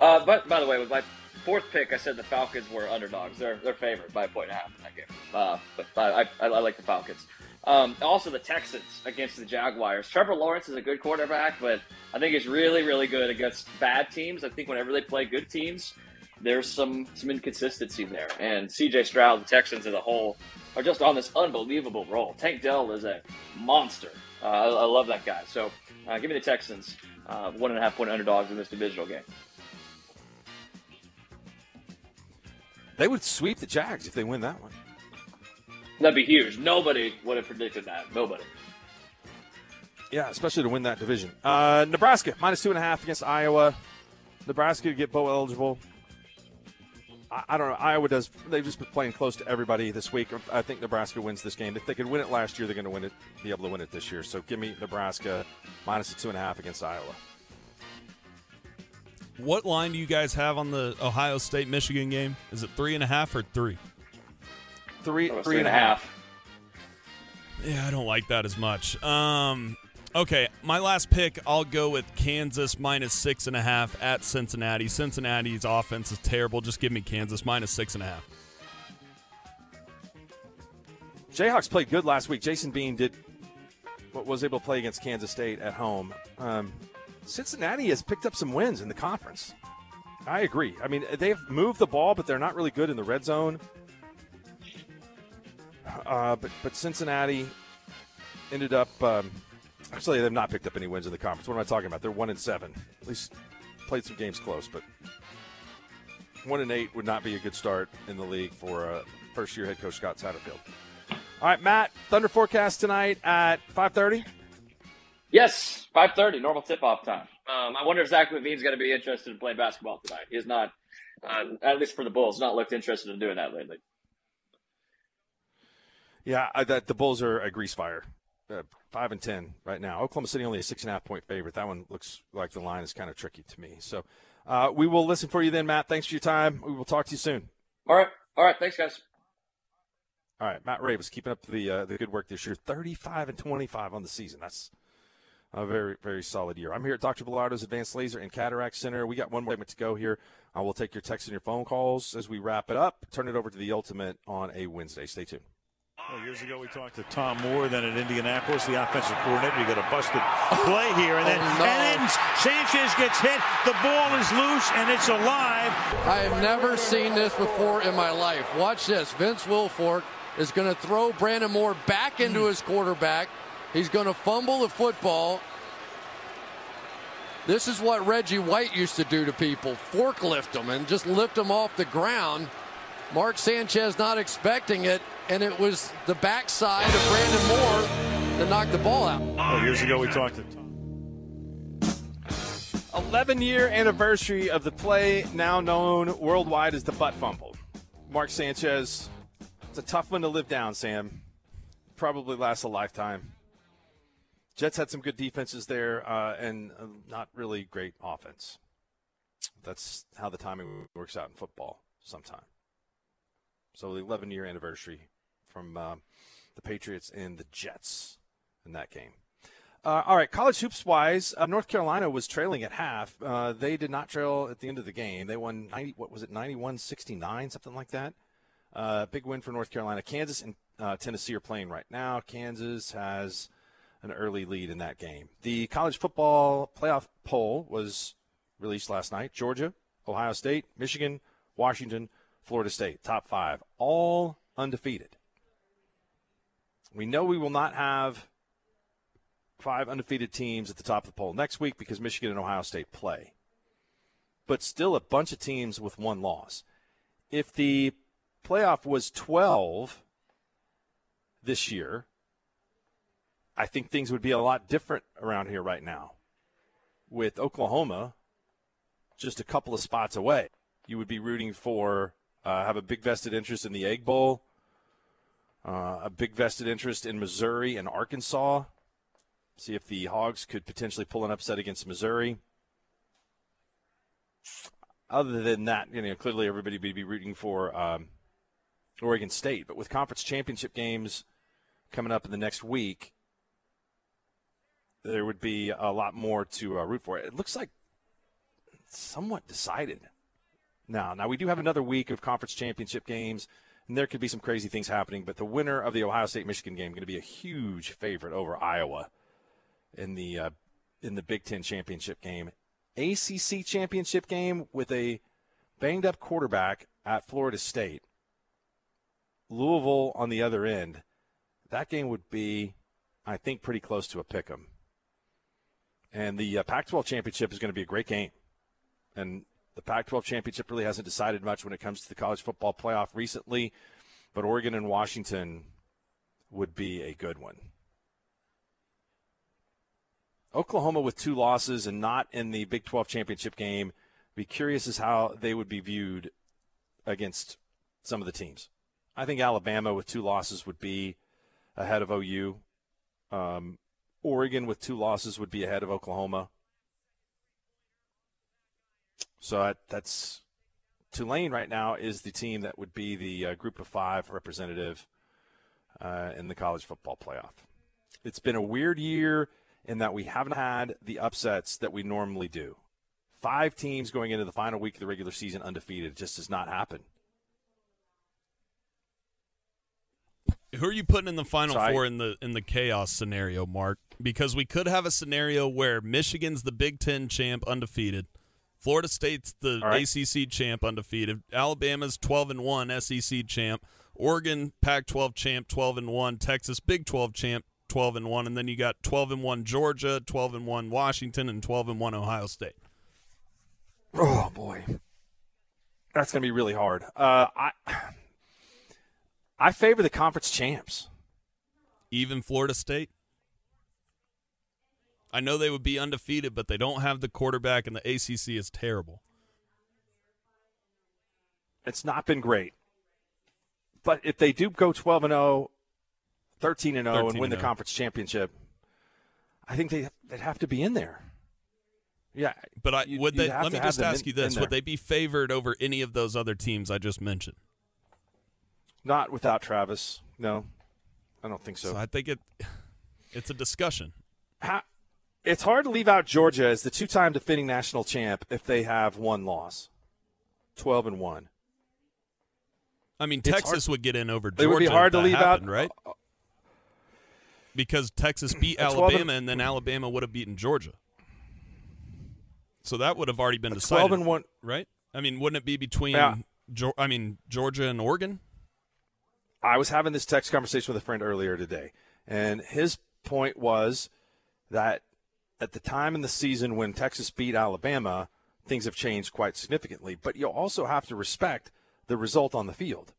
Uh, but by the way, with my fourth pick, I said the Falcons were underdogs. They're they're favored by a point and a half in that game. Uh, but I, I, I like the Falcons. Um, also, the Texans against the Jaguars. Trevor Lawrence is a good quarterback, but I think he's really, really good against bad teams. I think whenever they play good teams, there's some some inconsistency there. And C.J. Stroud, the Texans as a whole, are just on this unbelievable roll. Tank Dell is a monster. Uh, I, I love that guy. So uh, give me the Texans uh, one and a half point underdogs in this divisional game. They would sweep the Jags if they win that one. That'd be huge. Nobody would have predicted that. Nobody. Yeah, especially to win that division. Uh, Nebraska minus two and a half against Iowa. Nebraska to get bowl eligible. I, I, don't know. Iowa does. They've just been playing close to everybody this week. I think Nebraska wins this game. If they could win it last year, they're going to win it. Be able to win it this year. So give me Nebraska minus a two and a half against Iowa. What line do you guys have on the Ohio State Michigan game? Is it three and a half or three? Three, Oh, three and a half. Yeah, I don't like that as much. Um, okay, my last pick, I'll go with Kansas minus six and a half at Cincinnati. Cincinnati's offense is terrible. Just give me Kansas minus six and a half. Jayhawks played good last week. Jason Bean did was able to play against Kansas State at home. Um, Cincinnati has picked up some wins in the conference. I agree. I mean, they've moved the ball, but they're not really good in the red zone. Uh, but but Cincinnati ended up. Um, actually, they've not picked up any wins in the conference. What am I talking about? They're one and seven. At least played some games close, but one and eight would not be a good start in the league for uh, first year head coach Scott Satterfield. All right, Matt. Thunder forecast tonight at five thirty. Yes, five thirty, normal tip-off time. Um, I wonder if Zach LaVine's going to be interested in playing basketball tonight. He's not, uh, at least for the Bulls, not looked interested in doing that lately. Yeah, I, that the Bulls are a grease fire, uh, five and ten right now. Oklahoma City only a six and a half point favorite. That one looks like the line is kind of tricky to me. So uh, we will listen for you then, Matt. Thanks for your time. We will talk to you soon. All right, all right. Thanks, guys. All right, Matt Ray was keeping up the uh, the good work this year. Thirty five and twenty five on the season. That's a very very solid year. I'm here at Dr. Bellardo's Advanced Laser and Cataract Center. We got one more segment to go here. Uh, I will take your texts and your phone calls as we wrap it up. Turn it over to the Ultimate on a Wednesday. Stay tuned. Well, years ago, we talked to Tom Moore, then at Indianapolis, the offensive coordinator. You got a busted play here, and then Oh, no. and then Sanchez gets hit. The ball is loose, and it's alive. I have never seen this before in my life. Watch this. Vince Wilfork is going to throw Brandon Moore back into his quarterback. He's going to fumble the football. This is what Reggie White used to do to people forklift them and just lift them off the ground. Mark Sanchez not expecting it, and it was the backside of Brandon Moore that knocked the ball out. Well, years ago, we talked to 11 year anniversary of the play now known worldwide as the butt fumble. Mark Sanchez, it's a tough one to live down, Sam. Probably lasts a lifetime. Jets had some good defenses there uh, and uh, not really great offense. That's how the timing works out in football sometimes. So the 11 year anniversary from uh, the Patriots and the Jets in that game. Uh, all right, college hoops wise, uh, North Carolina was trailing at half. Uh, they did not trail at the end of the game. They won 90, what was it, 91 69, something like that. Uh, big win for North Carolina. Kansas and uh, Tennessee are playing right now. Kansas has an early lead in that game. The college football playoff poll was released last night. Georgia, Ohio State, Michigan, Washington, Florida State, top five, all undefeated. We know we will not have five undefeated teams at the top of the poll next week because Michigan and Ohio State play. But still a bunch of teams with one loss. If the playoff was 12 this year, I think things would be a lot different around here right now. With Oklahoma just a couple of spots away, you would be rooting for, uh, have a big vested interest in the Egg Bowl, uh, a big vested interest in Missouri and Arkansas. See if the Hogs could potentially pull an upset against Missouri. Other than that, you know, clearly everybody would be rooting for um, Oregon State. But with conference championship games coming up in the next week, there would be a lot more to uh, root for. It looks like somewhat decided now. Now we do have another week of conference championship games, and there could be some crazy things happening. But the winner of the Ohio State Michigan game going to be a huge favorite over Iowa in the uh, in the Big Ten championship game. ACC championship game with a banged up quarterback at Florida State. Louisville on the other end. That game would be, I think, pretty close to a pick 'em. And the uh, Pac 12 championship is going to be a great game. And the Pac 12 championship really hasn't decided much when it comes to the college football playoff recently, but Oregon and Washington would be a good one. Oklahoma with two losses and not in the Big 12 championship game. Be curious as how they would be viewed against some of the teams. I think Alabama with two losses would be ahead of OU. Um, Oregon with two losses would be ahead of Oklahoma. So that's Tulane right now is the team that would be the uh, group of five representative uh, in the college football playoff. It's been a weird year in that we haven't had the upsets that we normally do. Five teams going into the final week of the regular season undefeated just does not happen. Who are you putting in the final So I- four in the in the chaos scenario, Mark? Because we could have a scenario where Michigan's the Big Ten champ undefeated, Florida State's the right. ACC champ undefeated, Alabama's twelve and one SEC champ, Oregon Pac-12 champ twelve and one, Texas Big Twelve champ twelve and one, and then you got twelve and one Georgia, twelve and one Washington, and twelve and one Ohio State. Oh boy, that's going to be really hard. Uh, I I favor the conference champs. Even Florida State. I know they would be undefeated, but they don't have the quarterback, and the ACC is terrible. It's not been great, but if they do go 12 and 0, 13 and 0, and win the oh. conference championship, I think they they'd have to be in there. Yeah, But I you'd- they? Let me just ask in- you this: Would they be favored over any of those other teams I just mentioned? Not without Travis. No, I don't think so. So I think it it's a discussion. How, it's hard to leave out Georgia as the two-time defending national champ if they have one loss, 12 and one. I mean, It's Texas hard- would get in over Georgia. It would be hard to leave happened, out- right? Because Texas beat A 12 and- Alabama, and then Alabama would have beaten Georgia. So that would have already been decided. 12 and one. right? I mean, wouldn't it be between? Yeah. I mean, Georgia and Oregon. I was having this text conversation with a friend earlier today, and his point was that at the time in the season when Texas beat Alabama, things have changed quite significantly. But you also have to respect the result on the field.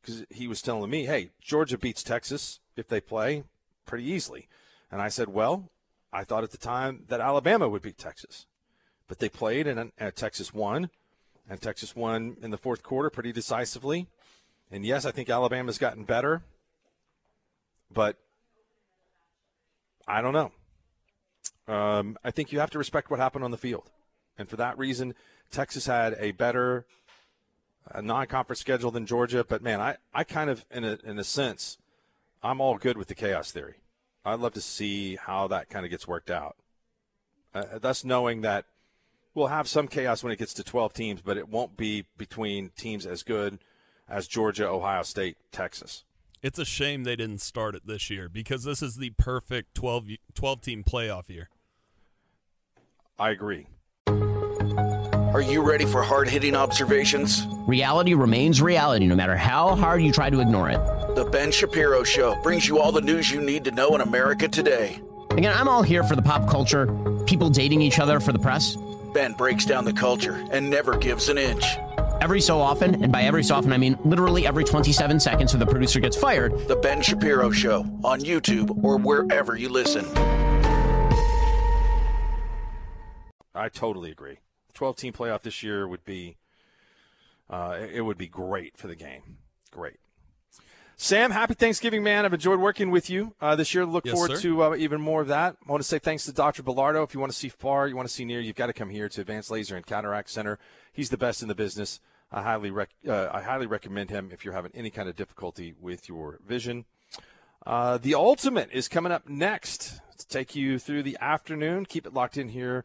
Because he was telling me, hey, Georgia beats Texas if they play pretty easily. And I said, well, I thought at the time that Alabama would beat Texas. But they played, and uh, Texas won. And Texas won in the fourth quarter pretty decisively. And yes, I think Alabama's gotten better, but I don't know. Um, I think you have to respect what happened on the field. And for that reason, Texas had a better uh, non-conference schedule than Georgia. But man, I, I kind of, in a, in a sense, I'm all good with the chaos theory. I'd love to see how that kind of gets worked out. Uh, thus, knowing that we'll have some chaos when it gets to 12 teams, but it won't be between teams as good as Georgia, Ohio State, Texas. It's a shame they didn't start it this year because this is the perfect 12, 12 team playoff year. I agree. Are you ready for hard hitting observations? Reality remains reality no matter how hard you try to ignore it. The Ben Shapiro Show brings you all the news you need to know in America today. Again, I'm all here for the pop culture, people dating each other for the press. Ben breaks down the culture and never gives an inch. Every so often, and by every so often I mean literally every 27 seconds so the producer gets fired, The Ben Shapiro Show on YouTube or wherever you listen. I totally agree. 12 team playoff this year would be uh, it would be great for the game. Great. Sam, happy Thanksgiving, man. I've enjoyed working with you uh, this year. Look Yes, forward sir. to uh, even more of that. I want to say thanks to Dr. Bellardo. If you want to see far, you want to see near, you've got to come here to Advanced Laser and Cataract Center. He's the best in the business. I highly rec- uh, I highly recommend him if you're having any kind of difficulty with your vision. Uh, the ultimate is coming up next to take you through the afternoon. Keep it locked in here